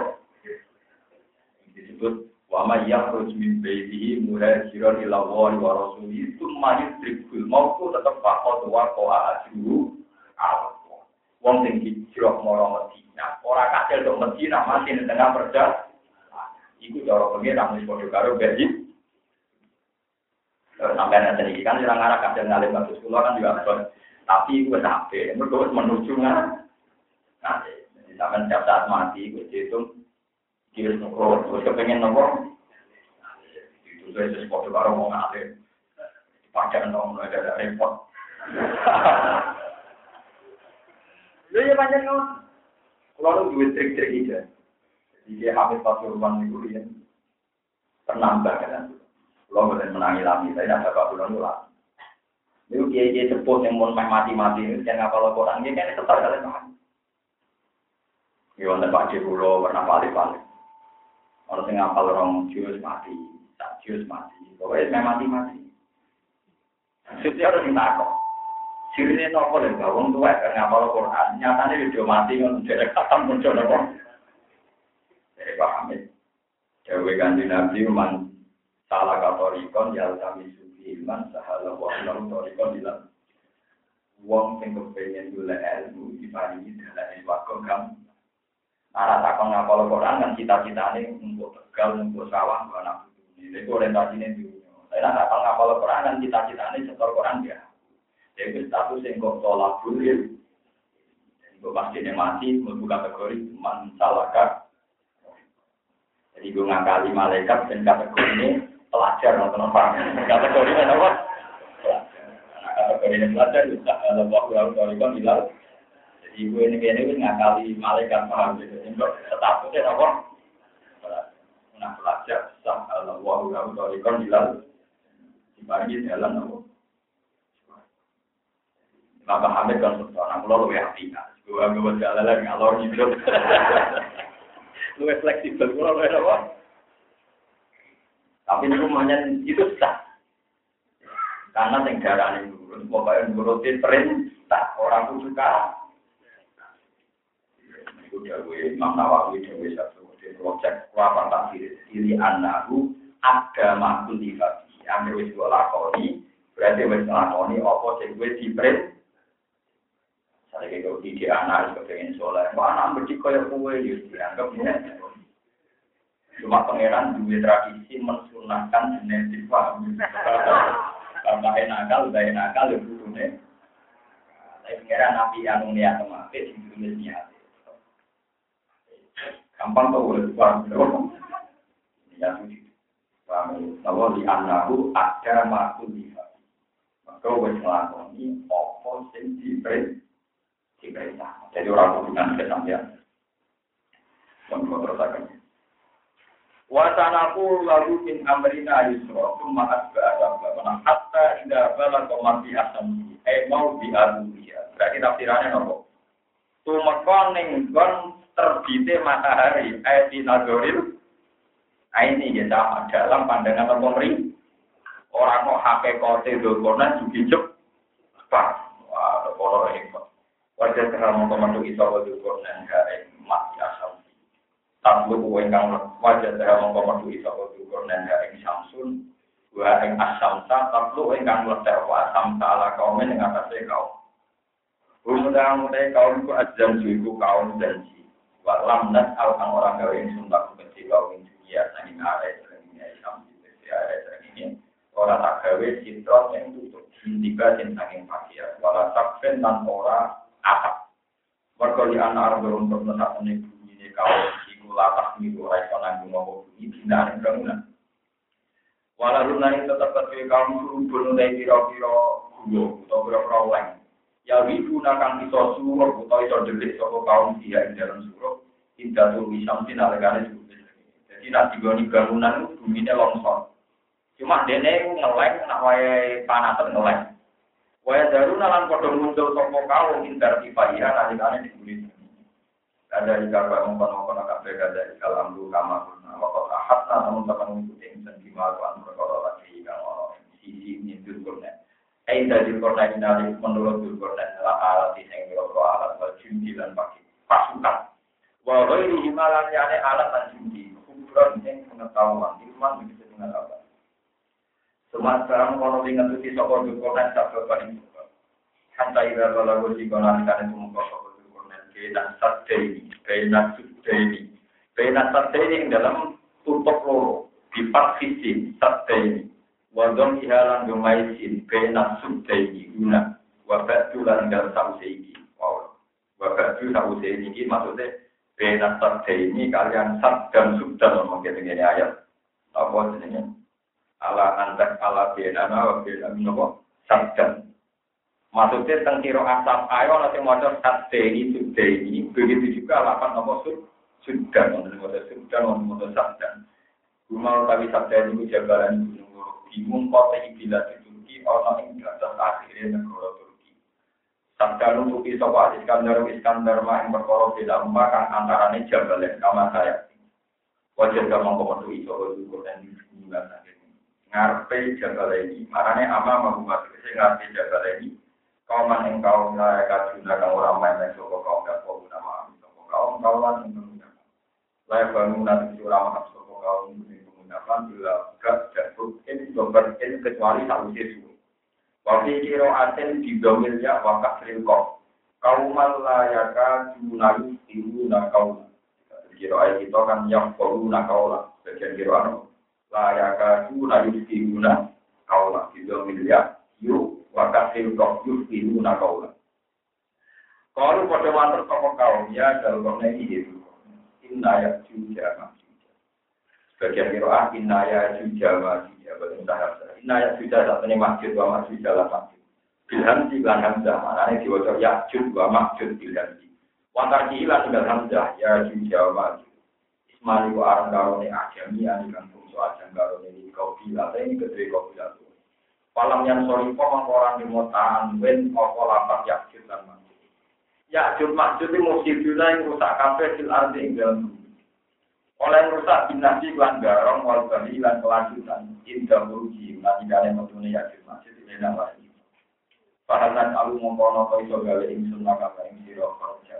S1: disebut wama yakhruj min baitihi muhajiran Allah wa rasulihi tsumma yudrikul mautu tetep faqad wa qa'a ajru. Wong sing hijrah marang Madinah, ora kasil Madinah mati ning tengah perjalanan. Iku cara pengen wis padha karo berji. Sampai nanti ini kan orang arah kasil ngalim bagus kulo kan juga abon. Tapi gue sampai, mereka menuju nggak. Nanti, sampai setiap saat mati, gue hitung Kira nopo, terus kepengen nopo. Itu saya sesuatu karo mau ngalir. Pakai nopo, nggak ada repot. Lu ya banyak nopo. Kalau lu duit trik-trik aja. Jadi dia habis pasuruan itu dia penambah kan. Kalau boleh menangi lagi, saya tidak dapat bulan ulang. Itu dia dia sepuh yang mau mati-mati ini, jangan ngapal Quran, dia kan tetap kalian paham. Ya, untuk Pak Cipulo pernah balik-balik. Orang yang ngapal orang jus mati, tak jus mati. Pokoknya mati-mati. Setiap harus minta kok. Sirine nopo lho, wong tuwa kan ngapal Quran. Nyatane video mati ngono dhewe katam muncul nopo. Jadi paham ya. Dewe ganti Nabi man salah katorikon ya kami suci iman sahala wa lam torikon dilan. Wong sing kepengen golek ilmu diparingi dalan waktu kamu Arah takon ngapal Quran kan cita-citane untuk tegal, untuk sawah, untuk anak ini. Itu orientasinya dunia. Tapi nak takon ngapal Quran kan cita-citane setor Quran ya. Jadi status yang kok tolak bulir. Jadi gue pasti mati, membuka kategori man salaka. Jadi gue ngakali malaikat dan kategori ini pelajar nonton apa? Kategori ini apa? Kategori ini pelajar, bisa kalau waktu lalu kalau bilang Ibu ini kayaknya ini ngakali malaikat paham gitu. Untuk statusnya apa? Nah pelajar sah Allah wa kamu torikon hilal. Dibagi jalan apa? Bapak Hamid kan seorang pulau lebih hati. Gua gua jalan lagi ngalor gitu. Lebih fleksibel pulau lebih apa? Tapi ini rumahnya itu sah. Karena negara ini turun, pokoknya nurutin perintah orang pun suka dawe Imam Nawawi dawe satu di project apa tafsir diri anahu agama kultivasi ambil wis lakoni berarti wis lakoni apa wis dipres saya kira di anak kepengen soleh mana berarti kaya kue ya dianggap cuma pangeran dua tradisi mensunahkan genetik paham karena enakal udah enakal ya butuhnya tapi pangeran nabi yang niat kemarin di niat Gampang tuh boleh paham. Ya, paham. Bahwa di anahu ada makul di Maka wes ngelakoni opo sing diberi. Jadi orang hubungan kesampean. Yang mau terusakan. Wasanaku lalu min amrina yusra summa asba'a sabana hatta idza balagha mardi asam. Eh mau di alulia. Berarti tafsirannya nopo? Tumekon ning gon terbitnya matahari. Ayat di nadoril nah ini ya sama dalam pandangan pemerintah orang kok hakekote dokonan juga cep apa wah kalau wajah terang komando iso dokonan hari mati asam tabu kue kang wajah terang komando iso dokonan hari samsun. Gua ing asam ta tabu kue kang letak wa asam ta ala kaum yang atasnya kaum. Umudang utai kaum ku azam suiku kaum janji. Wa lam nas al kang orang gawe ingsun tak kecil wa ing dunia saking arek srengenge Islam iki arek srengenge ora tak gawe sitron yang tutup indika sing saking pakaian wala sakfen lan ora atap Mergo li ana arep untuk mesak ning bumi ne kaum iku latah miku ora iso nanggung binane bangunan Walau tetap kedua kaum suruh bunuh dari piro-piro atau piro-piro leng. Ya wibu nakang suruh atau iso delik dia di dalam suruh. Indah tuh bisa mesti nalegane juga. Jadi nanti gue bangunan itu longsor. Cuma dene ngeleng, nak wae panasan. Wae daru nalan podo muncul sopo kaum indah tifaiha nalegane dibuli. Ada di kabar mengkono-kono kabeh ada di kalam lu kama kuna wakot ahad na namun teman mengikuti insan kimaruan perkara lagi kang ono sisi ini dulkurna. Eh dari dulkurna ini nali menurut dulkurna adalah alat yang kira alat wal jumdi pakai pasukan. Walau ini himalan yane alat dan jumdi kuburan yang pengetahuan ilman begitu dengan apa. Semasa kono ingat itu sokor sabda paling suka. Hatta ira kalau gue sih kono itu mengkosok bena saddaini, bena suddaini. Bena saddaini yang dalam tutup loro, di sisi saddaini. Wadon ihalan gemaisin, bena suddaini, guna. Wabadu lan dal sauseiki. Wow. Wabadu sauseiki ini maksudnya bena saddaini kalian sad dan subdan ngomong gitu ini ayat. Apa jenisnya? Ala antak ala bena wa bena minopo saddan. Maksudnya tentang kiro asap ayo nanti mau sate ini sudah ini begitu juga lapan nomor sud sudah nomor nomor sudah nomor nomor sabdan. Rumah tapi sabda ini jabalan gunung bingung kota ibilah di Turki orang yang atas akhirnya negara Turki. Sabda untuk isopa Iskandar Iskandar mah yang berkorok di dalam kan antara ini jabalan kamar saya. Wajar gak mau komodo iso ukur dan dimulai Ngarpe jabalan ini, makanya ama mau buat ngarpe jabalan ini kauman yang kaum layak kajuna kang orang main soko kaum dan kau guna maaf soko kaum kauman yang menggunakan layak bangun nanti orang maaf soko kaum yang menggunakan bila gak jatuh ini dober ini kecuali satu sesu Wafi kiro aten di domilnya wakaf rilkok kauman layak kajuna yustiruna kaum kiro ayat kita kan yang koruna kaulah. Bagian kiro anu layak kajuna yustiruna kaulah di domilnya yuk wakasil kok yufiru nakaula. Kalau pada mantar tokoh kaum ya dalam kona ini itu inna ya juga majuja. Sebagian kiroah inna ya juga majuja. Bagian tahap inna ya juga saat ini masjid wa majuja lah masjid. Bilhan di lan hamzah mana ini diwajib ya juga masjid bilhan di. Wantar kihilan tinggal hamzah ya juga masjid. Ismani wa arang karone ajami ani kan fungsi ajam karone ini kau bila ini kedua kau bila tuh. Falam yang sorry kok orang di motaan wen apa lapak yakjud dan masjid. Yakjud masjid itu musibuna yang rusak kafe fil ardi ing oleh rusak binasi lan garong wal bali lan kelanjutan indah muruji lan tidak ada metune yakjud masjid ini nama lagi. Pahalan alu mongkono kau iso gawe ingsun maka ing sira kerja.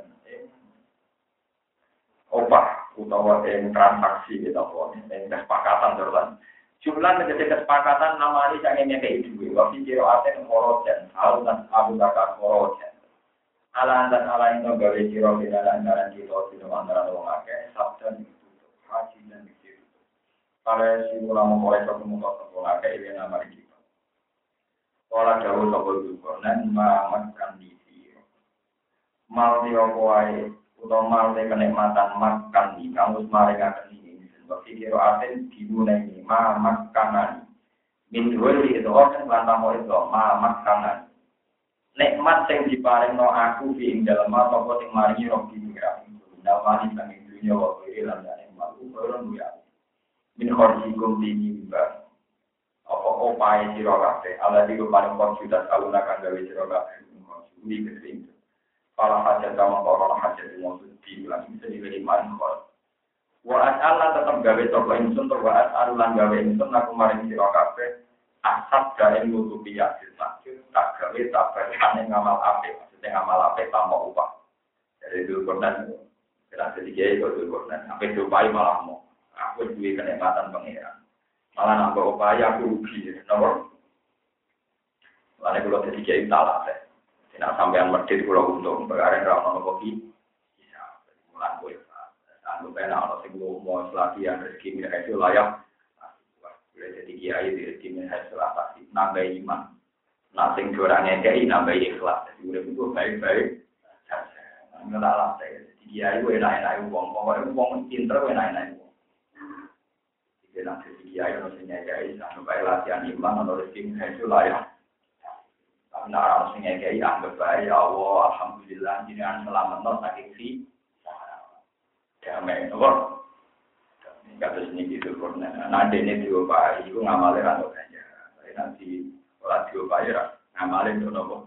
S1: Opah utawa ing transaksi kita pun ing kesepakatan terus Jumlah menjadi kesepakatan nama ini yang ingin kayak itu. Waktu kiro aten korojan, alunan abu bakar korojan. Ala dan ala itu gawe kiro bila antara kita tidak antara orang akeh sabda itu haji dan. Kalau si ulama mulai ketemu kau orang akeh ini nama kita. Orang jauh sopo juga dan makan di sini. Mal kuai mal dia kenikmatan makan di kamus mari akan Berpikir aten dimulai ini, ma makanan. Min wali itu orang lantang mau itu, ma makanan. Nikmat yang diparing no aku di dalam apa sing maringi roh di pengira. Dalmani sang ing dunia wa kiri lan dan malu orang ya. Min khorjikum di mimba. Apa opai sira kabeh, ala di paling konsultas aluna kang gawe sira kabeh. Ini kedering. Kalau hajat sama orang hajat maksud di bulan bisa diberi maring khorj. Wa as'ala tetap gawe sapa ingsun to wa as'al lan gawe ingsun aku maring sira kabeh asap gawe nutupi yakin sakit tak gawe tak berkane ngamal apik maksudnya ngamal apik tanpa upah. Jadi dulu pernah kira sedikit itu dulu pernah sampai dupai malah mau aku duwe kenikmatan pangeran. Malah nambah upaya aku rugi, nomor. Lalu kalau sedikit itu salah. Tidak sampean medit kalau untung, berarti kalau mau kopi, bisa. Mulai gue Aku pengen orang sing mau selagi yang rezeki mereka itu layak. Boleh jadi kiai di rezeki mereka itu pasti nambah iman. Nah, sing orangnya kiai nambah ikhlas. Jadi udah itu baik-baik. Nggak lah saya. Jadi kiai gue enak-enak uang. Pokoknya uang pinter gue enak-enak uang. Jadi nanti kiai harusnya kiai sampai latihan iman atau rezeki mereka itu layak. Nak orang sing kiai anggap baik ya Allah, alhamdulillah jenengan selamat saking si damai nopo. Kata sini gitu karena nanti ini diopai, itu ngamalin atau kayaknya. Tapi nanti kalau diopai ngamalin itu nopo.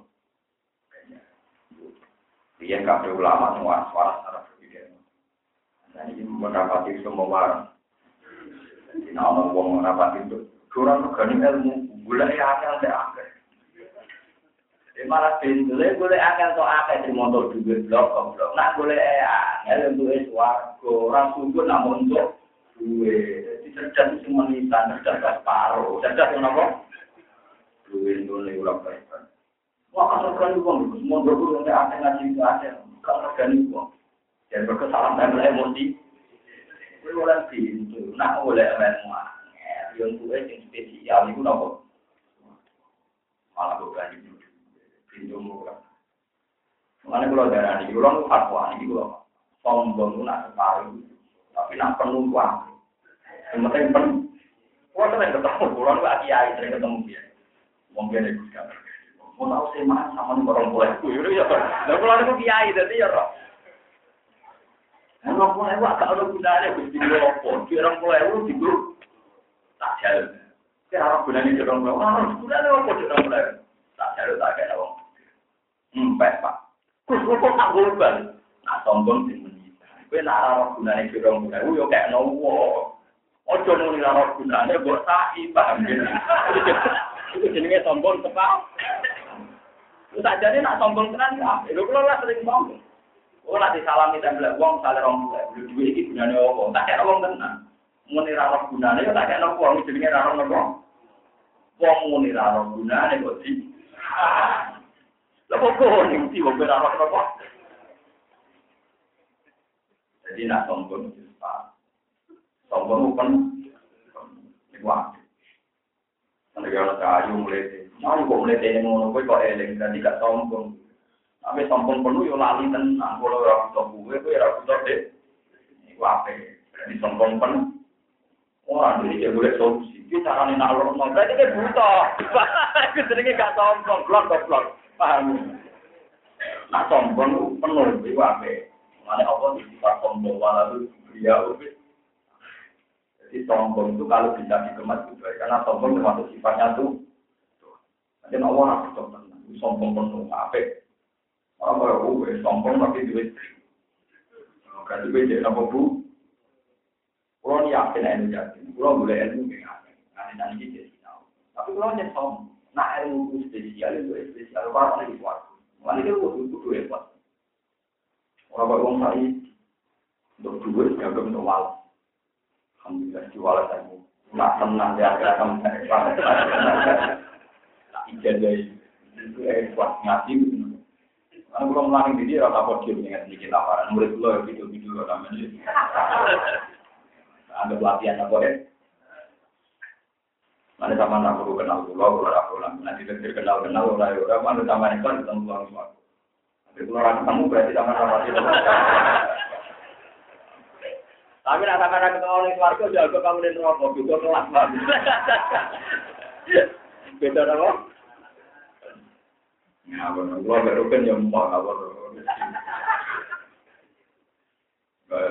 S1: Dia kabeh ulama semua suara secara berbeda. Nah ini mendapati semua warang. Jadi nama uang mendapati itu. Kurang regani ilmu, gula ya. Jadi malah saya boleh akal to akal di motor duit blok blok. Nak boleh akal untuk eswargo, orang sungguh namun untuk duit. Jadi cerdas itu menitan, cerdas separuh. Cerdas yang apa? Itu nih ulang baik. Wah, kan regani uang, semua berburu yang akal ngaji akal. Kan regani uang. Dan berkesalahan dan. Kuwi oleh pintu, nak oleh ilmu yang gue yang spesial itu nopo malah gue berani pintu murah mana kalau darah ini orang fatwa ini gue sombong nak separuh tapi nak penuh uang yang penting penuh Wah, sering ketemu, pulang gue kiai sering ketemu dia. Mungkin itu kan. Mau tahu sih sama nih orang mulai gue, ya kan. Dan pulang itu kiai, jadi ya roh. Orang mulai gue ada gunanya, gue di lopo, di orang mulai gue tak jalan. Orang gunanya di orang mulai, orang gunanya apa di orang mulai? Tak jalan, tak kayak orang. empat pak. Terus kok tak korban nah tombol sih menyita. Gue nak rawat gunanya di ruang gunanya gue kayak nowo. Ojo nuli rawat gunanya buat sahi paham gini itu jenisnya tombol tepat. Lu tak jadi nak sombong tenan ya lu kalau lah sering bangun Oh, nanti salam kita bilang, uang salah orang tua, beli duit ini gunanya apa? Tak kira uang tenang. Muni gunane gunanya, tak kira uang, jadinya rara ngerong. Uang muni rara gunanya, kok sih? Kok ning di wong ra nopo. Jadi nak sombong itu pak. Sombong pun wah. Nanti kalau kayu mulai, mau kok mulai tanya ngono, kok kok eling dan tidak sombong. Tapi sombong penuh yo lali tenang, kalau orang tua gue, gue orang deh. Ini apa? Jadi sombong penuh. Orang jadi dia boleh solusi. Dia caranya mau. Berarti dia buta. Itu jenenge gak sombong. Blok blok. Paham? Nak sombong penuh. Apa? Mana apa di sifat sombong walau beliau. Jadi sombong itu kalau bisa dikemas baik. Karena sombong termasuk sifatnya tuh. Nanti nak orang itu tenang. Sombong penuh. Apa? Orang baru gue sombong tapi duit. Berarti jadi apa bu? Kalau yakin ilmu yakin, kalau boleh ilmu yang aneh nanti jadi tahu. Tapi kalau som, nah ilmu spesial itu spesial orang lagi kuat. Mana dia hebat. Orang saya untuk jaga untuk wal. Alhamdulillah tenang. Nak ijazah itu hebat ngaji. Karena dengan sedikit laparan murid lo namanya. Ada pelatihan apa ya? Mana sama nak perlu kenal pulau, kalau aku lah. Nanti terkir kenal kenal, orang orang mana sama ini kan ketemu pulau semua. Tapi kalau orang ketemu berarti sama sama itu. Tapi nak sama nak ketemu orang keluarga, jago kamu di rokok, juga kelas banget. Beda apa? Ya, benar. Gua baru kan yang mau kabar.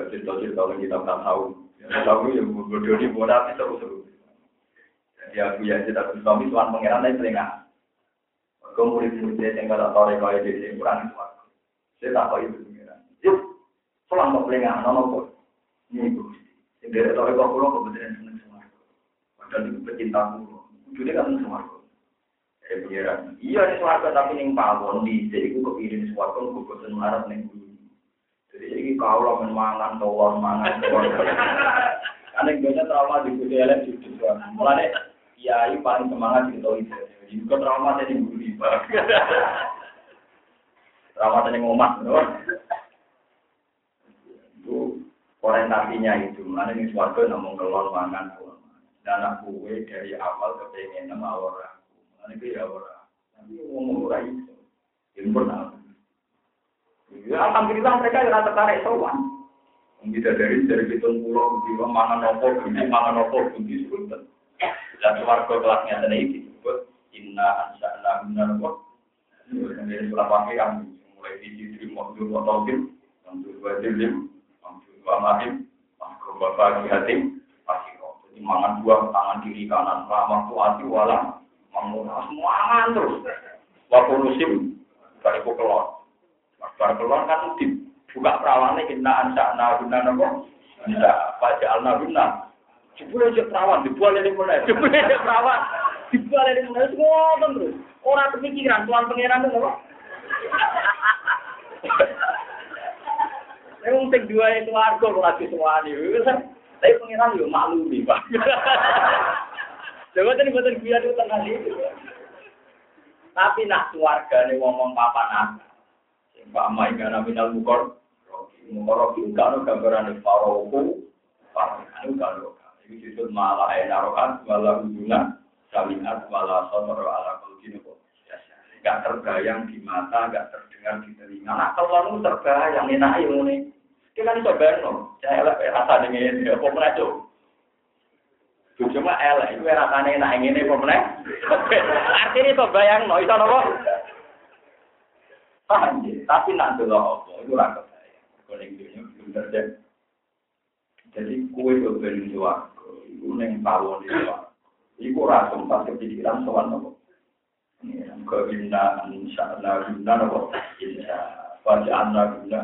S1: Cerita-cerita yang kita tak tahu. Tahu yang bodoh di bodoh itu seru-seru. Jadi aku ya kita suami tuan pangeran lain sering ah. Kau murid-murid yang kalau tahu rekaya di sini kurang itu aku. Saya tak tahu itu pangeran. Yuk, pulang mau pelengah, nono kok. Ini ibu. Dari tahu rekaya kebetulan seneng semua. Padahal itu pecinta pulau. Jadi kan semua. Eh pangeran. Iya ini suarga tapi ning pawon di jadi aku kepikirin suarga aku bosan marah ning Jadi ini kau lah mangan tawar mangan tawar. Karena biasanya trauma di kuda elek juga. Mulanya kiai paling semangat di tahu itu. Jadi juga trauma dari guru di Trauma dari ngomat, no? Itu orientasinya itu. Mana ini suarga namun kelon mangan Dan aku dari awal kepengen nama orang. Mana itu ya orang. Tapi ngomong orang itu. Pernah. Ya, alhamdulillah mereka yang tertarik sowan. Bisa dari dari hitung pulau, di mangan nopo, di mangan nopo, di sultan. Dan suarga kelasnya tadi disebut inna ansa'na minar wa. Ini surat wakil yang mulai di sisi modul atau film, modul wajib wa mahim, makro bapak hatim, pasti kok. Jadi mangan dua tangan kiri kanan, lama tuh hati wala, semua mangan terus. Waktu musim, dari kelon. Bar kelon kan dibuka perawannya kita ansa naguna nopo, bisa baca al naguna. Jebule aja perawan, dibuat ini mulai. Jebule aja perawan, dibuat ini mulai. Semua terus. Orang kepikiran, tuan pangeran nopo. Yang sing dua itu warga semua nih. Tapi pengiran yo malu nih pak. Coba tadi buatan dia itu tengah itu. Tapi nak keluarga nih ngomong papa nak. Pak Mai karena minal mukor. Mukor itu kan gambaran di paroku. Itu kan Ini disebut malah enarokan, malah hubungan, salingat, malah sotor, ala kulkinu. Gak terbayang di mata, gak terdengar di telinga. Nah, kalau terbayang, enak ini. Kita kan iso bayangno, saya elek rasane ngene apa meneh cuk. Cuma elek iku rasane enak ngene apa meneh. Artine iso bayangno, iso napa? Paham tapi nak delok apa iku ora kebayang. Ning dunya belum terjadi. Jadi kue berbeda suaraku, itu neng tawon itu. Iku ora sempat kepikiran soal nopo. Kebina, insya Allah, guna nopo. Insya guna.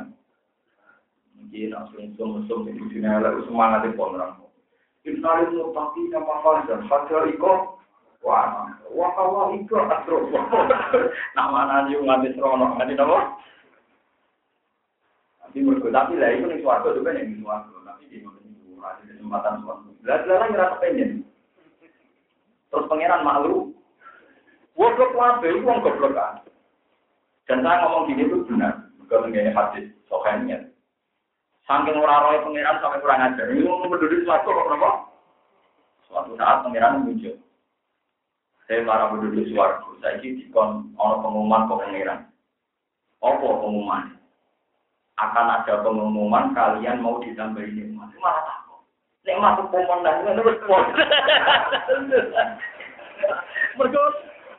S1: Mungkin langsung sum-sum di dunia lalu semangat di orang. Innalil mutaki nama fajar, fajar iko, wah, wah kawa iko atro. Nama nani umat Isrono, nanti nama. Nanti mereka, tapi lah itu nih suatu juga nih tapi di mana kesempatan suatu. Lalu ngerasa pengen. Terus pangeran malu. Goblok wabe, itu orang goblok kan. Dan saya ngomong gini itu benar. Bukan mengenai hadis, sokannya. Saking ora roy pangeran sampai kurang ajar. Ini mau berdiri suatu kok kenapa? Suatu saat pangeran muncul. Saya marah berdiri suatu. Saya ini dikon ono pengumuman ke pangeran. Apa pengumuman? Akan ada pengumuman kalian mau ditambahin nikmat. Malah takut. Nikmat itu pemenang. Terus Mereka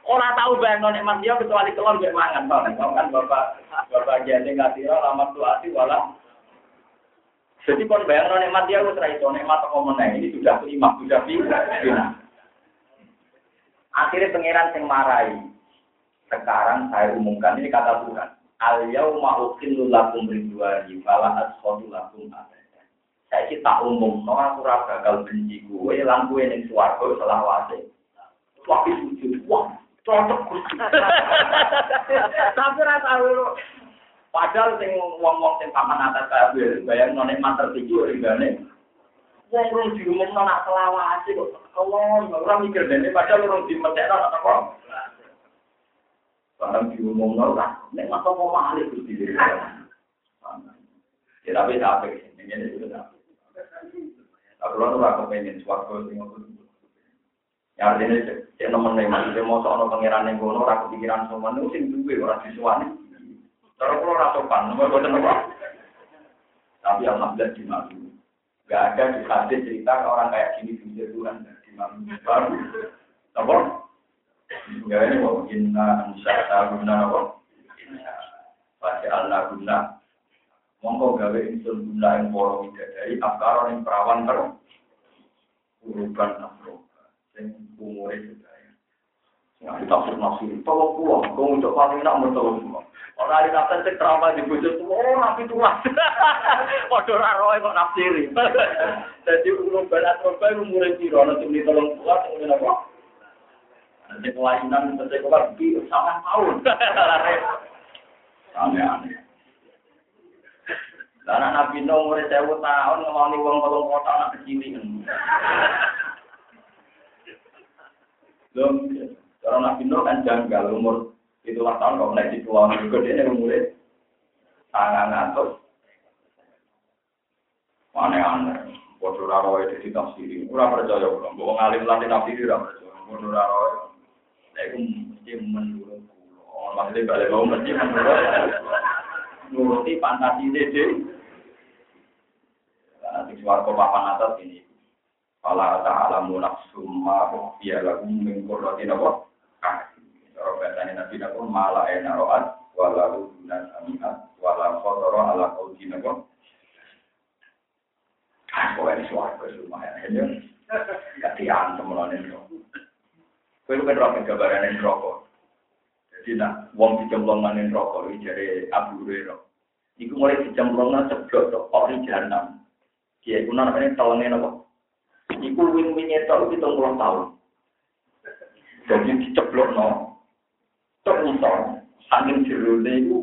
S1: orang tahu bayang nikmat dia kecuali kelon gak mangan. Tahu kan bapak bapak jadi ngasih lama tuh hati walau jadi kon bayang nikmat dia wis ra iso nikmat kok meneh ini sudah kelima, sudah final. Akhirnya pangeran sing marai. Sekarang saya umumkan ini kata Tuhan. Al yauma ukhillu lakum ridwani fala askhadu lakum abada. Saya sih tak umum, no aku ora bakal benci gue, lan gue ning swarga selawase. Tapi sujud, wah, cocok Tapi rasa Padahal sing wong-wong sing paman atas kabeh bayang none mater tinggi ringgane. Wong rong diumumno nak selawase kok kelon ora mikir dene padahal rong dimetekno nak apa. Barang diumumno ora nek masa mau malih Gusti. Ya tapi tapi ini itu tapi. Aku lalu ora kepengen suatu sing ngono. Ya artinya cek nemen maksudnya mau soal pangeran yang gono, ora kepikiran semua, itu sing duwe ora disuwani. Kalau kalau rasa pan, nomor buatan apa? Tapi alhamdulillah di. Gak ada di hadis cerita orang kayak gini bisa Tuhan di. Baru, apa? Ya ini wa inna Musa ta'abuna apa? Inna Pasti alna guna Mongko gawe insul guna ing para bidadari Afkaron yang perawan ter Urukan nafro sing umurnya juga ya Nah kita harus nasir Tawa kuah, kau ngucap paling enak mertawa semua Orang lain nafsa cek terapa di bujuk Oh nafsi tuas Waduh raroi kok nafsiri. Jadi urukan nafro Umurnya kira, nanti beli tolong kuah Tunggu Nanti kelainan kok bi sama tahun. Sampai aneh. Karena Nabi Nuh umur sewu tahun ngomongin wong kolong kota anak kecil. Belum, kalau Nabi Nuh kan janggal umur itulah tahun kalau naik di pulau juga dia mulai tangan atas Aneh-aneh. Bodoh raro itu di tafsiri. Ora percaya kula. Mbok ngalim lan tafsiri percaya. Bodoh raro. Iku mesti menurut kula. Maksudnya balik mau mesti menurut. Nuruti fantasi dede. Nanti suarco papan atas ini. Fala ta'alamu nafsum ma biya lagu mingkur roti napa? Cara bahasane Nabi napa mala ena roat wala uduna samiat wala khotoro ala qaudi napa? Aku ini suarco lumayan ya. Gak diantem mulane Kowe kan ora ngerti gambaran ning rokok. Dadi nak wong dicemplung nang ning iki jare Abu Hurairah. Iku mulai dicemplung nang ceblok tok kok ning jahanam. Ki iku nang ngene tawane napa? Iku wing-winge tok iki tong puluh taun. Dadi diceblokno tok ngono. Sangin jerone iku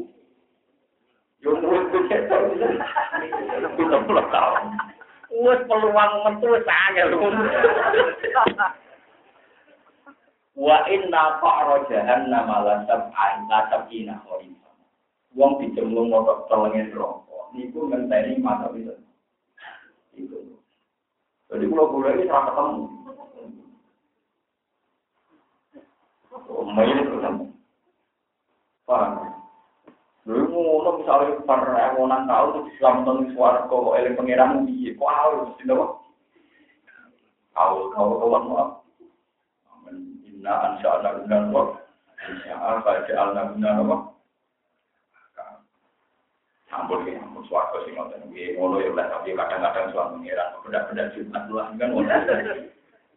S1: yo mung kok ketok iki. Iku. Wes peluang metu sangel. Wa inna fa'ra jahannam la sab'in la sab'ina kharifan. Wong dicemplung motor telenge rokok. Niku ngenteni mata itu. Itu. Jadi kalau boleh ini tak ketemu. Oh, main ketemu. Paham? Lalu ngono misalnya para emonan tahu tuh Islam tentang suara kok eling pangeran piye? Kok awal mesti napa? Awal kau Inna ansha Allah guna wa. Insya Allah baca Allah guna wa. Ampun ya, ampun suara sih ngoten. Nggih, ngono ya tapi kadang-kadang suara pangeran benda-benda jumat lah kan.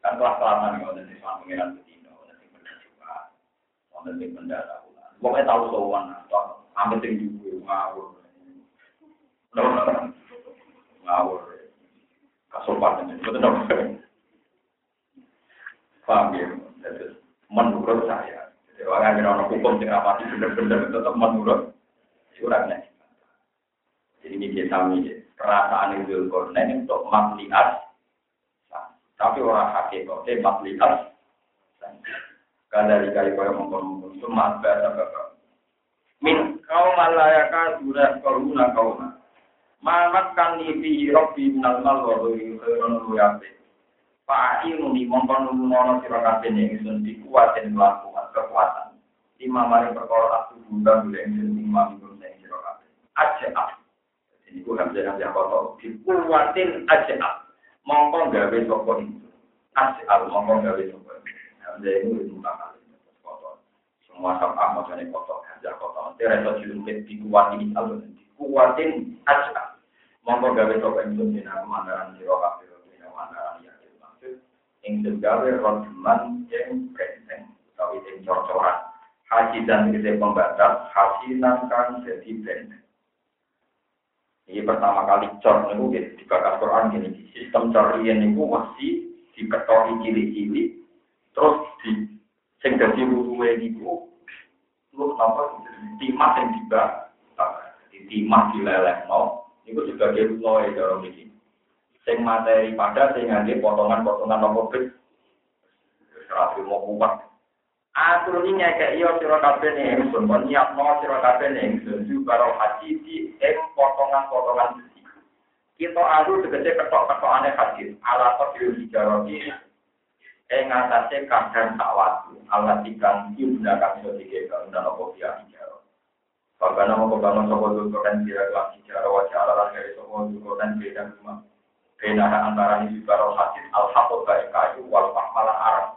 S1: Kan kelas kelamaan ngoten bedino, nanti benda jumat. Ngoten di benda tahunan. Pokoknya tahu sowan Amin sing juga ngawur. Ngawur. Kasopan ini. Betul. Paham ya? Menurut saya. Jadi orang yang orang hukum yang rapati benar-benar tetap menurut. Curangnya. Jadi ini kita kami perasaan itu kornen untuk makliat. Tapi orang hakikatnya makliat. Kada dikali kaya mengkonon itu mat bahasa bapak min kaum malayaka dura koruna kauma mamat kan libi robbi minal mal wa luyabe fa'inu ni mongkon numono sira kabeh ning ingsun dikuatin mlaku kekuatan. Lima mari perkara aku bunda boleh ingsun lima minggu ning sira kabeh. Aja jadi ku hamzah hamzah koto dikuatin aja mongkon gawe sapa itu aja mongkon gawe sapa hamzah ini mutakalim semua sabah maksudnya kotor gajah kotor nanti reso julungkit dikuatin alun dikuatin aja monggo gawe toko itu dina kemandaran siro kafir dina kemandaran ya maksud ing gawe rojuman yang brenteng utawi yang cor-coran haji dan gede pembatas hasinan kan jadi brenteng ini pertama kali cor niku di bakas Quran gini. Sistem cor ini niku masih diketori cili-cili terus di sing dadi ruwe niku lu napa timah yang tiba di timah dilelehno. Itu sebagai ya cara iki sing materi pada sing ngangge potongan-potongan nopo bit serasi mau kuat Atur ini kayak iya sira kabeh ning ingsun, mon nyiapno sira kabeh ingsun karo haji di potongan-potongan besi. Kita alu tegese ketok-ketokane haji, ala kodil hijarati ing atase kadang sak waktu Allah dikang yunda kang iso dikek dan apa dia hijau. Bagaimana mau kebangun sopo dulu kan kira kelas hijau wajah Allah dari sopo dulu kan beda rumah. Beda antara ini juga hadis al hakot baik kayu wal pahmalan arab.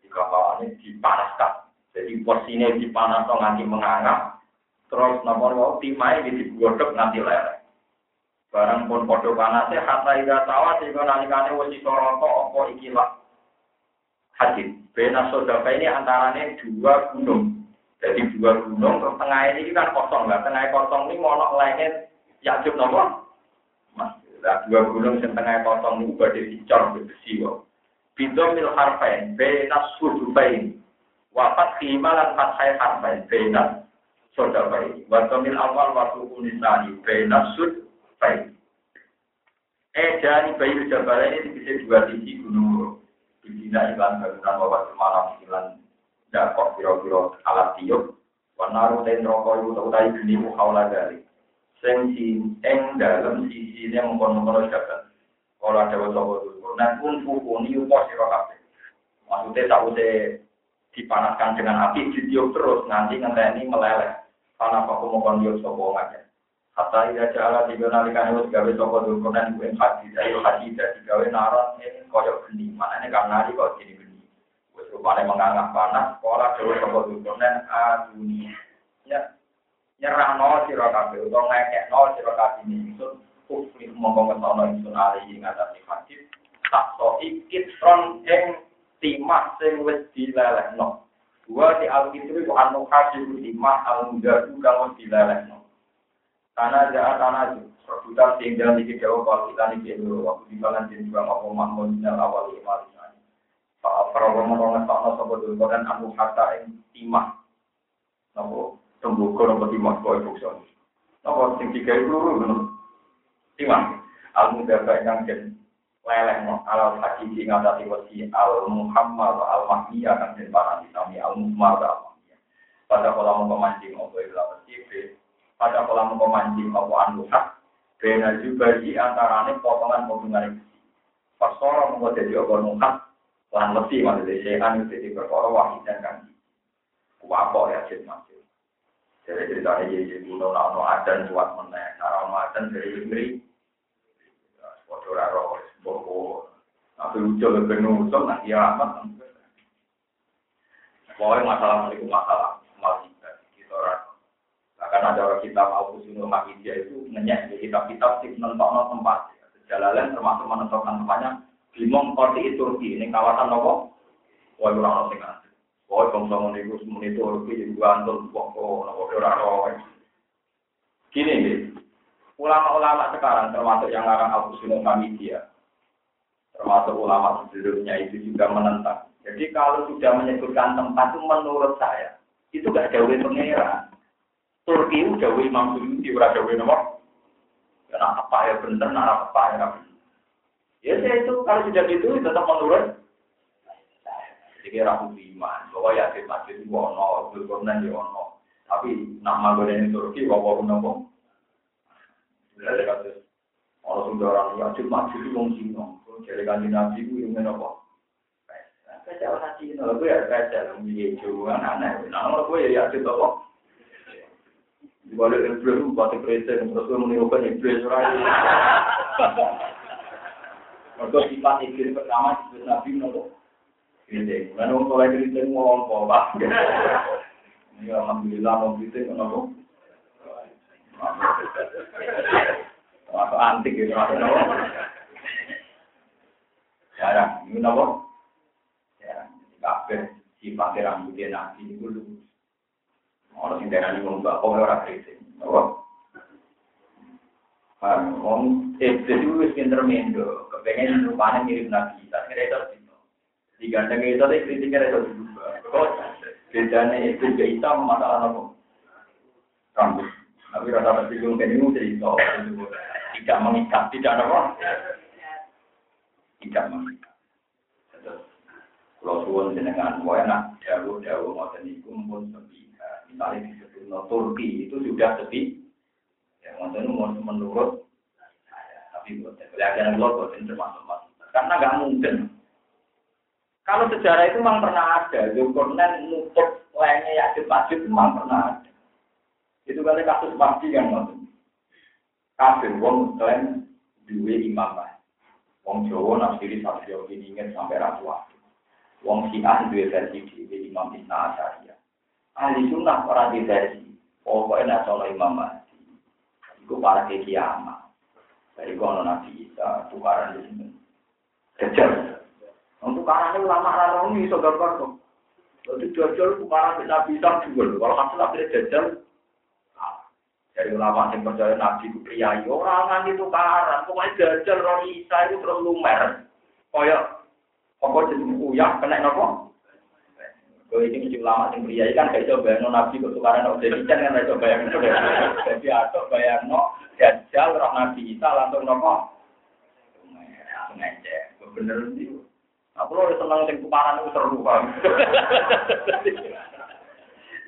S1: Jika bawahnya dipanaskan. Jadi porsinya dipanas nganti menganga. Terus nomor mau timai digodok nanti leleh. Barang pun podo panasnya kata ida sawah sehingga nalikane wis roto apa ikilah hadis. Bena sodaka ini antaranya dua gunung. Jadi dua gunung, tengah ini kan kosong lah. Tengah kosong ini mau lainnya yakjub nopo. Nah, dua gunung yang tengah kosong ini badai dicor besi kok. Bido mil harfain, bena sudubain. Wafat khimalan fathai harfain, bena sodabain. Watomil awal waktu unisani, bena sudubain. Eh, jadi bayi jabal ini bisa dua sisi gunung Bidina ilan bangunan bahwa semalam ilan dakok piro-piro alat tiup. Wanaru dan rokok itu utai geni muhaula dari. Sing ing dalam sisi ini mengkono-kono jagat. Kalau ada sapa dulur, nah pun fukuni upo sira kabeh. Maksudnya sakwise dipanaskan dengan api ditiup terus nanti ngenteni meleleh. Karena aku mau kondiok sopo aja. Hatta ida jala tiga nalikan itu gawe sopo dulur dan gue haji dari haji dari gawe naron ini koyok geni. Mana ini karena di kok jadi geni. Gue rupanya menganggap panas. Sekolah dulu sopo dulur dan adunia. Ya nyerah nol siro kafe atau ngekek nol siro kafe ini itu kufri mongko ngetono insun ali ngatasi hadis tak so ikit ron ing timah sing wis dilelehno. Dua di alkitab itu anu hadis timah al mudadu kang wis dilelehno. Tanah jahat tanah rebutan sing dalam iki jauh kalau kita nih dulu waktu di balan jadi juga mau mahmud nyal awal lima Pak Prabowo mau ngetokno sapa dulu dan anu kata ing timah. Nopo tembuko nopo timah kau ibu son. Nopo sing tiga itu luru nopo timah. Al mudaba yang jen leleh no al hakiki ngatasi wasi al muhammad al mahmiyah kan jen para ditami al muhammad al mahmiyah. Pada kolam pemancing opo ilah wasibe. Pada kolam pemancing opo anu hak. Bena juga di antarane potongan-potongan itu. Pasora membuat jadi opo nuhak. Lan mesti maksudnya saya anu jadi perkara wahid dan kan. Wapok ya masih. Jadi ceritanya jadi kuno nono adan kuat meneh, cara adan dari negeri. Foto raro, bobo. Tapi lucu lebih nusuk nanti amat. Pokoknya masalah itu masalah masih kita orang. Bahkan ada orang kita mau kusunul Hamidiyah itu ngenyek di kitab-kitab sih menentukan tempat. Jalalan termasuk menentukan tempatnya di Mongkoti Turki ini kawasan nopo. Wah kurang ngerti kan. Oh, bangsa meniku semuni itu juga roh. Gini nih, ulama-ulama sekarang termasuk yang ngarang Abu Sunan Hamidia, termasuk ulama sebelumnya itu juga menentang. Jadi kalau sudah menyebutkan tempat itu menurut saya itu gak jauh pengira. Turki itu jauh Imam Suyuti, ora jauh nomor. Karena apa ya bener, nah apa ya. Ya saya itu kalau sudah gitu tetap menurut jadi ramu iman, bahwa yakin masjid itu ono, berkorban di ono. Tapi nama gue ini Turki, bawa pun nopo. Ada kasus, orang sudah orang yakin masjid itu wong Cina. Jadi kan nabi itu yang nopo. Kaca orang Cina, gue ya kaca. Nama gue ya yakin nopo. Dibalik iblis, batik terus gue menirukan iblis, right? Mereka sifat iblis pertama, iblis nabi nopo. Kritik. Kan wong soleh kritik ngomong Pak. Ini alhamdulillah mau kritik kenapa? Masuk antik gitu, masuk nopo. Jarang, ini nopo? Jarang. Kabeh sifatnya rambutnya nabi itu lu. Orang sing darani wong mbak kok ora kritik. Nopo? Wong iblis itu kepengen mirip nabi, tapi kira digandeng itu tadi kritiknya itu juga. Kok bedanya itu ke hitam masalah apa? Rambut. Tapi rasa tersinggung kan cerita tidak mengikat, tidak apa? Tidak mengikat. Kalau suwon jenengan, mau enak jauh jauh mau niku pun sepi. Misalnya no Turki itu sudah sepi. Ya, mau menurut tapi buat belajar lo termasuk masuk. Karena nggak mungkin kalau sejarah itu memang pernah ada, Zulkarnain nutup lainnya Yajud Majud itu memang pernah ada. Itu kali kasus Mahdi kan maksudnya. Kafir, wong klaim duwe imam lah. Wong Jawa nafsiri sampai jauh ini ingin sampai ratu Wong Syiah duwe versi di Imam Isna Asyariah. Ahli sunnah orang di versi. Pokoknya nasional Imam Mahdi. Itu para kiamat. Dari kono Nabi Isa, tukaran di sini. Kejar. Untuk karena ulama ini iso gambar kok. Jadi jajal bukan nabi bisa juga. Kalau hasil akhirnya jajal, dari ulama yang percaya nabi itu priayi orang itu tukaran. Pokoknya jajal roh isa itu terus lumer. Kayak apa jadi uyah kena nopo? Kalau ini ulama yang priayi kan kayak coba bayang nabi kok tukaran kok jadi kan kan coba bayang Jadi atau bayang no jajal roh nabi isa langsung nopo. Ngecek, bener sih. Aku lo senang sing tukaran itu seru kan.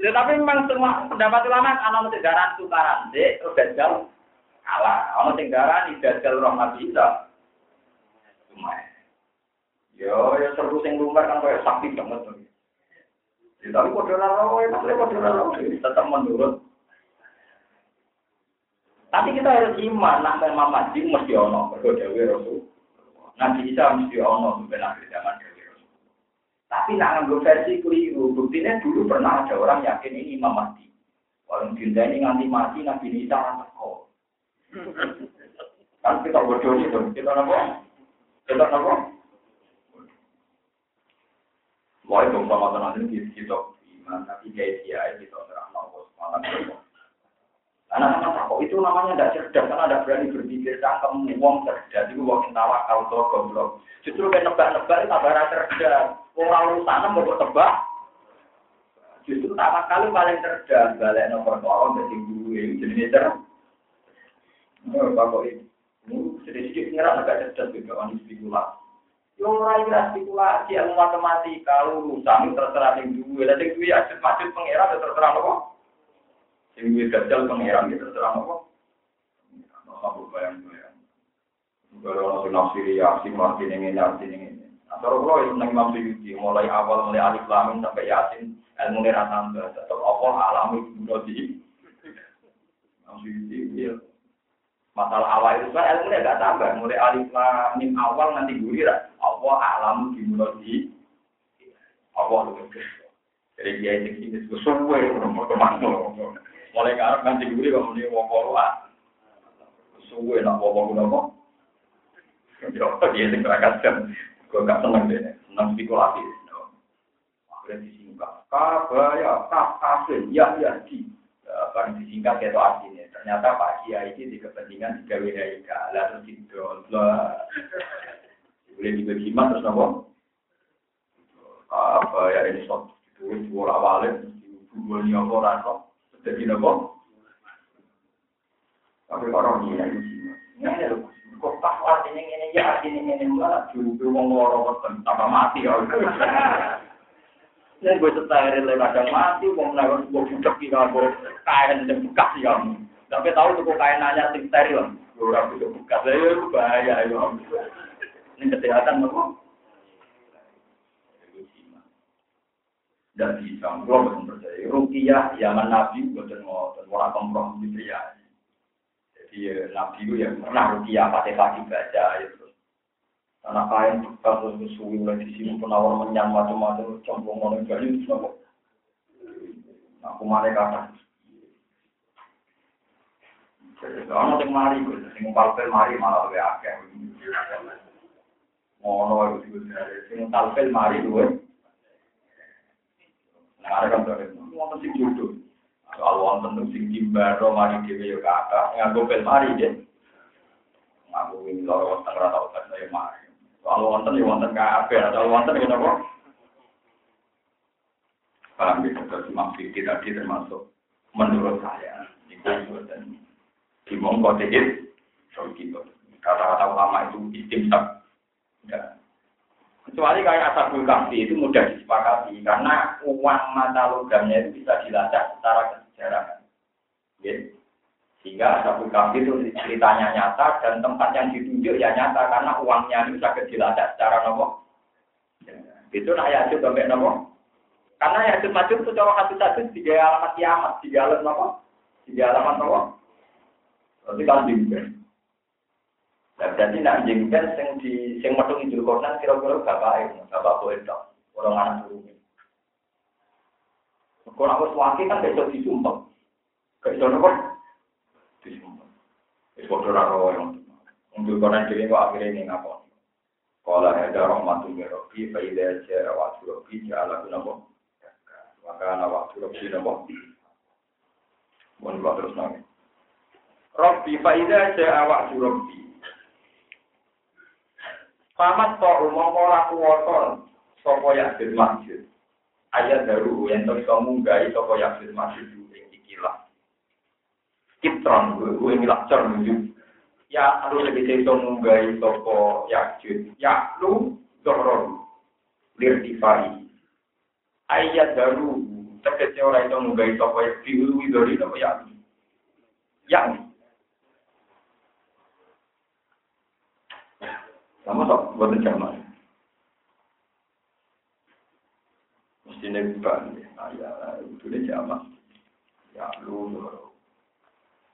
S1: Ya, tapi memang semua pendapat ulama ana mesti garan tukaran, dek, terus dajal Salah. Ono sing darani dajal roh Nabi Isa. Lumayan. Yo, ya seru sing lumbar kan kayak sakti banget. Ya, tapi kode raro, ya maksudnya kode raro, tetap menurut. Tapi kita harus iman, nak memang mati mesti ono, berdoa Rasul. Nabi Isa mesti ono, sampai akhir zaman Dewi Rasul. Tapi nak ngambil versi keliru, buktinya dulu pernah ada orang yakin ini Imam Mahdi. Orang dinda ini nganti mati, Nabi Isa teko. Kan kita bodoh itu, kita apa? Kita apa? Wah itu sama teman ini kita iman, tapi kayak dia kita terang Allah malam Sama kok itu namanya tidak cerdas, karena tidak berani berpikir cangkem uang cerdas, itu yang tawa kau tuh goblok. Justru kayak nebak-nebak itu tambah cerdas. Orang sana mau tebak, justru tawa kali paling cerdas, balik nomor tolong dari gue, jadi cerdas. Oh, bapak ini, sedikit ngerasa agak cerdas juga, orang spekulasi. Yang ora ira spekulasi ilmu matematika urusan terserah ning duwe. Lah sing aset masjid pangeran ya terserah apa? Sing duwe gajal pangeran ya terserah apa? Apa bayang bayang. Kalau orang nafsiri ya, si mati ini, ning ini. Atau kalau itu nang Imam Suyuti, mulai awal mulai alif lam sampai yasin, ilmu ini tambah. Tetap apa alami bunuh di. Imam Suyuti, masalah awal itu kan ilmu gak tambah mulai alif lam mim awal nanti gulir Allah alam di di Allah lebih jadi dia itu sini itu semua mau ke mana mulai ngarep nanti gulir kalau dia mau keluar semua nak bawa bawa apa ya dia yang berangkat gue gak seneng deh seneng spekulasi. Akhirnya disingkat. Kabaya kafir ya ya di. Barang disingkat itu artinya ternyata Pak Kiai ini di kepentingan tiga WHIK lalu didol boleh dibagi iman terus nopo? Apa ya ini sok itu dua awalnya ini apa rasa jadi nopo tapi orang ini yang ini kok tak artinya ini ya artinya ini malah juga mau ngorok tambah mati ya Ini gue setahir lewat kadang mati, mau menaruh gue budak di kamu, kain dan bekas ya. Tapi tahu tuh kain nanya sing steril, gue orang budak bekas, ya bahaya ya. Ini kesehatan nopo. Dan bisa, gue betul percaya. Rukiah, zaman Nabi, betul mau, orang kompromi ya. Jadi Nabi itu yang pernah rukiah pakai kaki baca, ya. anak kain bekas terus suwi mulai di sini penawar menyang macam-macam campur mana gayu semua aku mana kata Ono sing mari Gus, sing palpel mari malah luwih akeh. Ngono iku sing mari luwih. Nah, kan to, wonten sing jodoh. Kalau wonten sing mari dhewe yo kata, nganggo pel mari deh. Aku ini loro wonten ora tau saya mari. Kalau wonten ya wonten kabeh, kalau wonten ya napa? Paham ya, terus maksud tadi termasuk menurut saya. Itu dan di mongko dikit, so gitu. Kata-kata ulama itu istimsak. Ya. Kecuali kayak asabul kahfi itu mudah disepakati karena uang mata logamnya itu bisa dilacak secara kesejarahan. Ya. Sehingga Ashabul Kahfi itu ceritanya nyata dan tempat yang ditunjuk ya nyata karena uangnya itu bisa dilacak secara nopo. Itu nak yajud sampai nopo. Karena yajud maju itu cara hati satu tiga alamat kiamat, tiga alamat nopo, tiga alamat nopo. Berarti kan. Berarti nak jingben sing di sing metu Idul Qur'an kira-kira bapak itu, bapak boleh dong, orang anak. Kalau aku suami kan besok disumpah. Kayak nopo. Wis padha ora ro yang untuk konan dhewe kok akhire ning apa. Kala ada rahmatul rabbi fa idza jaa wa'du rabbi kunapa. Maka ana rabbi wa terus nang. Rabbi fa idza jaa rabbi. Pamat to umum ora kuwata sapa ya masjid. Ayat daru yang iso munggahi sapa ya masjid ing ikilah. Kitron gue milak cor menuju ya harus lebih sesuatu munggai toko yakjud ya lu doron lir difari ayat baru tegese ora itu munggai toko diului dari apa ya yang Sama sok buat jamak. Mesti nih bukan ya, itu dia jamak. Ya lu,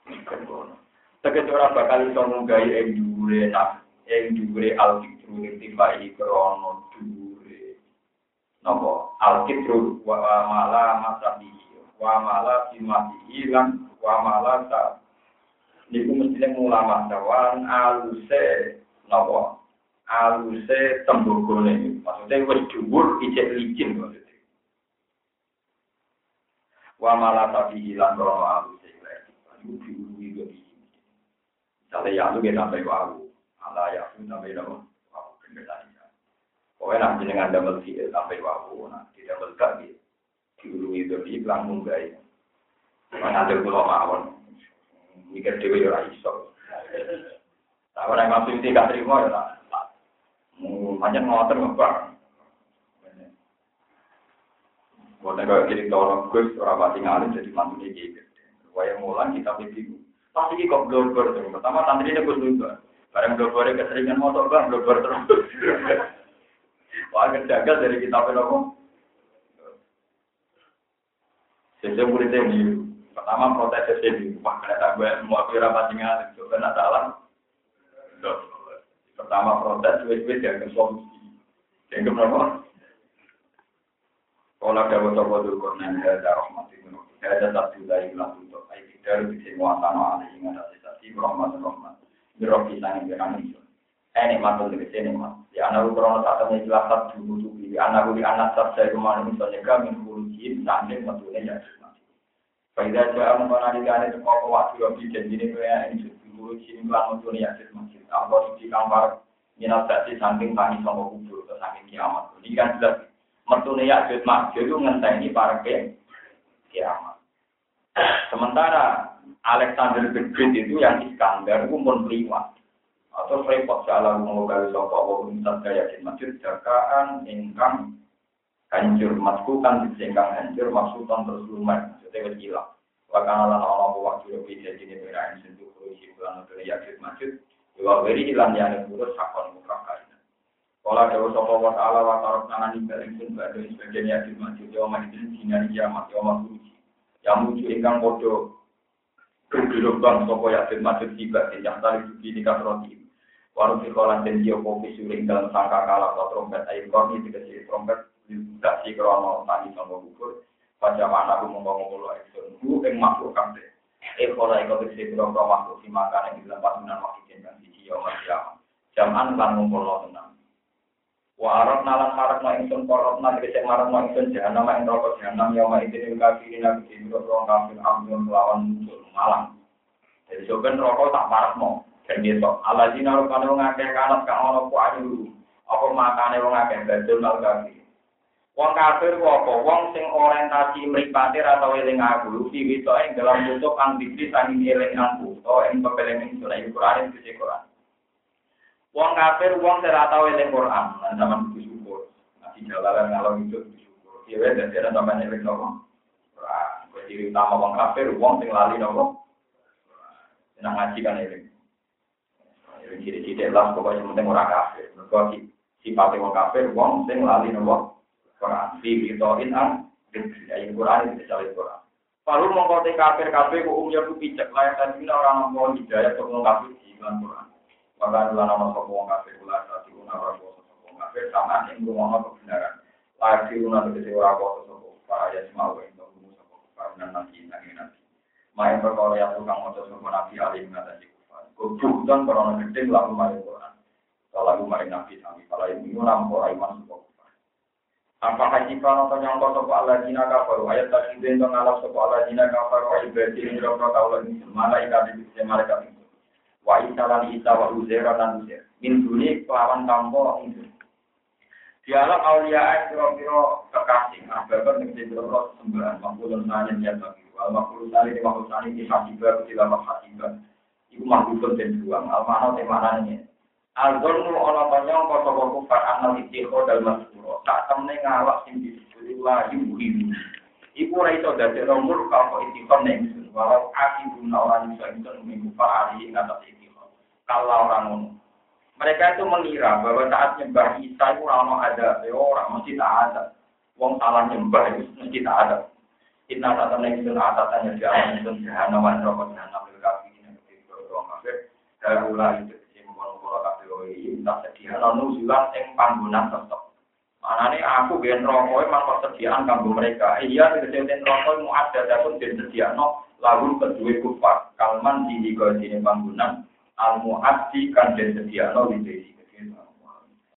S1: bukan bono. Tegese ora bakal iso munggahi ing dhuwure nak ing dhuwure al-fitru nirtifai krono dhuwure. Napa? Al-fitru wa mala masabi wa mala simati lan wa mala ta. Niku mesti ulama dawan aluse napa? Aluse tembogone. Maksudnya wis dhuwur ijek licin maksudnya. Wa mala tabi lan krono aluse. Iku diuruwi kok Misalnya ya lu sampai wau, ala ya lu sampai dong, wau kendali. Pokoknya nanti dengan double C sampai wau, nah di double K di diulu itu di langsung guys. Mana ada pulau mawon, mikir dewi ora iso. Nah orang masuk itu gak terima ya. Macam ngotor ngebak. Buat negara kiri tolong gue, orang pasti ngalim jadi mantu dia gitu. Wayang mulan kita bingung. Pasti kok blogger terus. Pertama santri ini juga. Barang blogger keseringan motor bang, blogger terus. Wah, jagal dari kita apa? Saya murid ini. Pertama protes ini. Wah, kena tak gue mau aku rapat tinggal. Itu kena salah. Pertama protes, wes-wes yang solusi. Yang keberapa? Kalau ada dulu, kornen ada rahmat itu. Ada satu dari lalu dari bisa muasana alih ingat asisasi rahmat rahmat Birofi sangi berani itu ini matul dari sini mas di anak ukuran saat ini jelasat dulu tuh di anak di anak saat ke mana misalnya kami kuruji sambil matulnya ya Faidah jaya mengkona di kau waktu yang bikin ini kaya ini sudah kuruji ini kelas matulnya ya masjid Allah di kamar minat saksi samping tani sama kubur ke samping kiamat ini kan jelas mertunya ya masjid itu ngenteni para kiamat Sementara Alexander the Great itu yang Iskandar itu pun priwat. Atau repot salah mengogali sopa wa minta gaya di masjid jagaan ingkang hancur masku kan disingkang hancur maksudan terus maksudnya wis hilang. Wakana lan ana apa waktu lebih jadi ini berain sentuh kurusi bulan untuk yakin masjid. Dua beri hilang yang kurus sakon mukrah kaina. Kala dewa sopa wa ta'ala wa tarok nangan ibaring sun badai sebagian yakin masjid. Yawa mahidin sinar kiamat yawa kurusi yang muncul ingkang podo bergelombang sopo yakin masjid tiba yang tali suci di kasroti warung sikolan dan kopi suling dalam sangka kalah trompet air korni dikasih trompet dikasih krono tani sama gugur pada mana aku ngomong ekson bu eng makhluk kamde kalau ikut dikasih krono makhluk si makan yang di dalam pasunan wakil jenjang di jio masjid jaman lan ngumpul tenang Wa arab nalan harap no ingsun korot na dikecek marap no ingsun jahanam ing rokok jahanam yang ma idin kafirin nabi kafir melawan malam. Jadi soben rokok tak marap no. Dan besok ala jina rupane wong akeh kanat kang ana ku ayu. Apa makane wong akeh badul mal. Wong kafir ku apa? Wong sing orientasi mripate ra tau eling aku, fi witoke dalam tutup kang dikri saking eling aku, to ing pepeling ing Quran iki Quran. Wong kafir, wong saya tahu eling Quran, dan zaman itu syukur. Nanti jalalan kalau itu syukur. Iya, dan dia zaman eling nopo. Quran. Jadi utama wong kafir, wong sing lali nopo. Senang ngaji kan eling. Eling ciri-ciri lah, pokoknya penting orang kafir. Mereka sifat wong kafir, wong sing lali nopo. Quran. Fi bitoin ang, yang Quran itu bisa Quran. Lalu mengkotek kafir kafir, ku umumnya ku pijak layak dan orang mau hidayah untuk kafir di Quran. Maka dua nama sopo wong kafir ulah satu guna ora kuasa sopo wong kafir sama ing rumah kebenaran. Lagi guna tegese ora kuasa sopo para ya semau ing tunggu sopo karena nanti nanti nanti. Main perkara yang tukang maca sopo nabi alim ngatasi kufar. Kebutuhan korona gede lalu maring Quran. Kalau maring nabi sami kalau ini nampo iman sopo kufar. Apakah jika nonton yang kau sopo Allah jina kafaru ayat tadi itu ngalap sopo Allah jina kafaru ibadi ini rokok kaulah ini malaikat itu malaikat itu wa isa lan isa wa uzair lan uzair min duni kelawan tampo itu. Dialah aulia kira-kira kekasih. Ababan yang diberi sembahan makhluk nanya ya bagi wal makhluk tali di makhluk tali di hasibah di dalam hasibah itu makhluk dan buang al-mana temanannya Al-Zulmu ono tanyong koso koso par anal itikho dal masuro tak temne ngalak sing disebut lagi muhimu Iku ora iso dadi nomor kalau itikho neng walau akibun orang iso itu minggu par ali ngatas kalau orang ngono. Mereka itu mengira bahwa saat nyembah Isa itu orang ada, ya orang mesti tak ada. Wong salah nyembah itu mesti tak ada. Inna temen itu atasnya di alam itu jahanam wan rokok jahanam lil kafir ini ketika orang kafir darula itu ini tak sedia lalu nuzulan ing panggonan tetep. Manane aku ben rokok emang persediaan kanggo mereka. Iya tegese rokok mu ada pun den sediano lalu kedua kufar kalman di di panggonan al muaddi kan den sediano di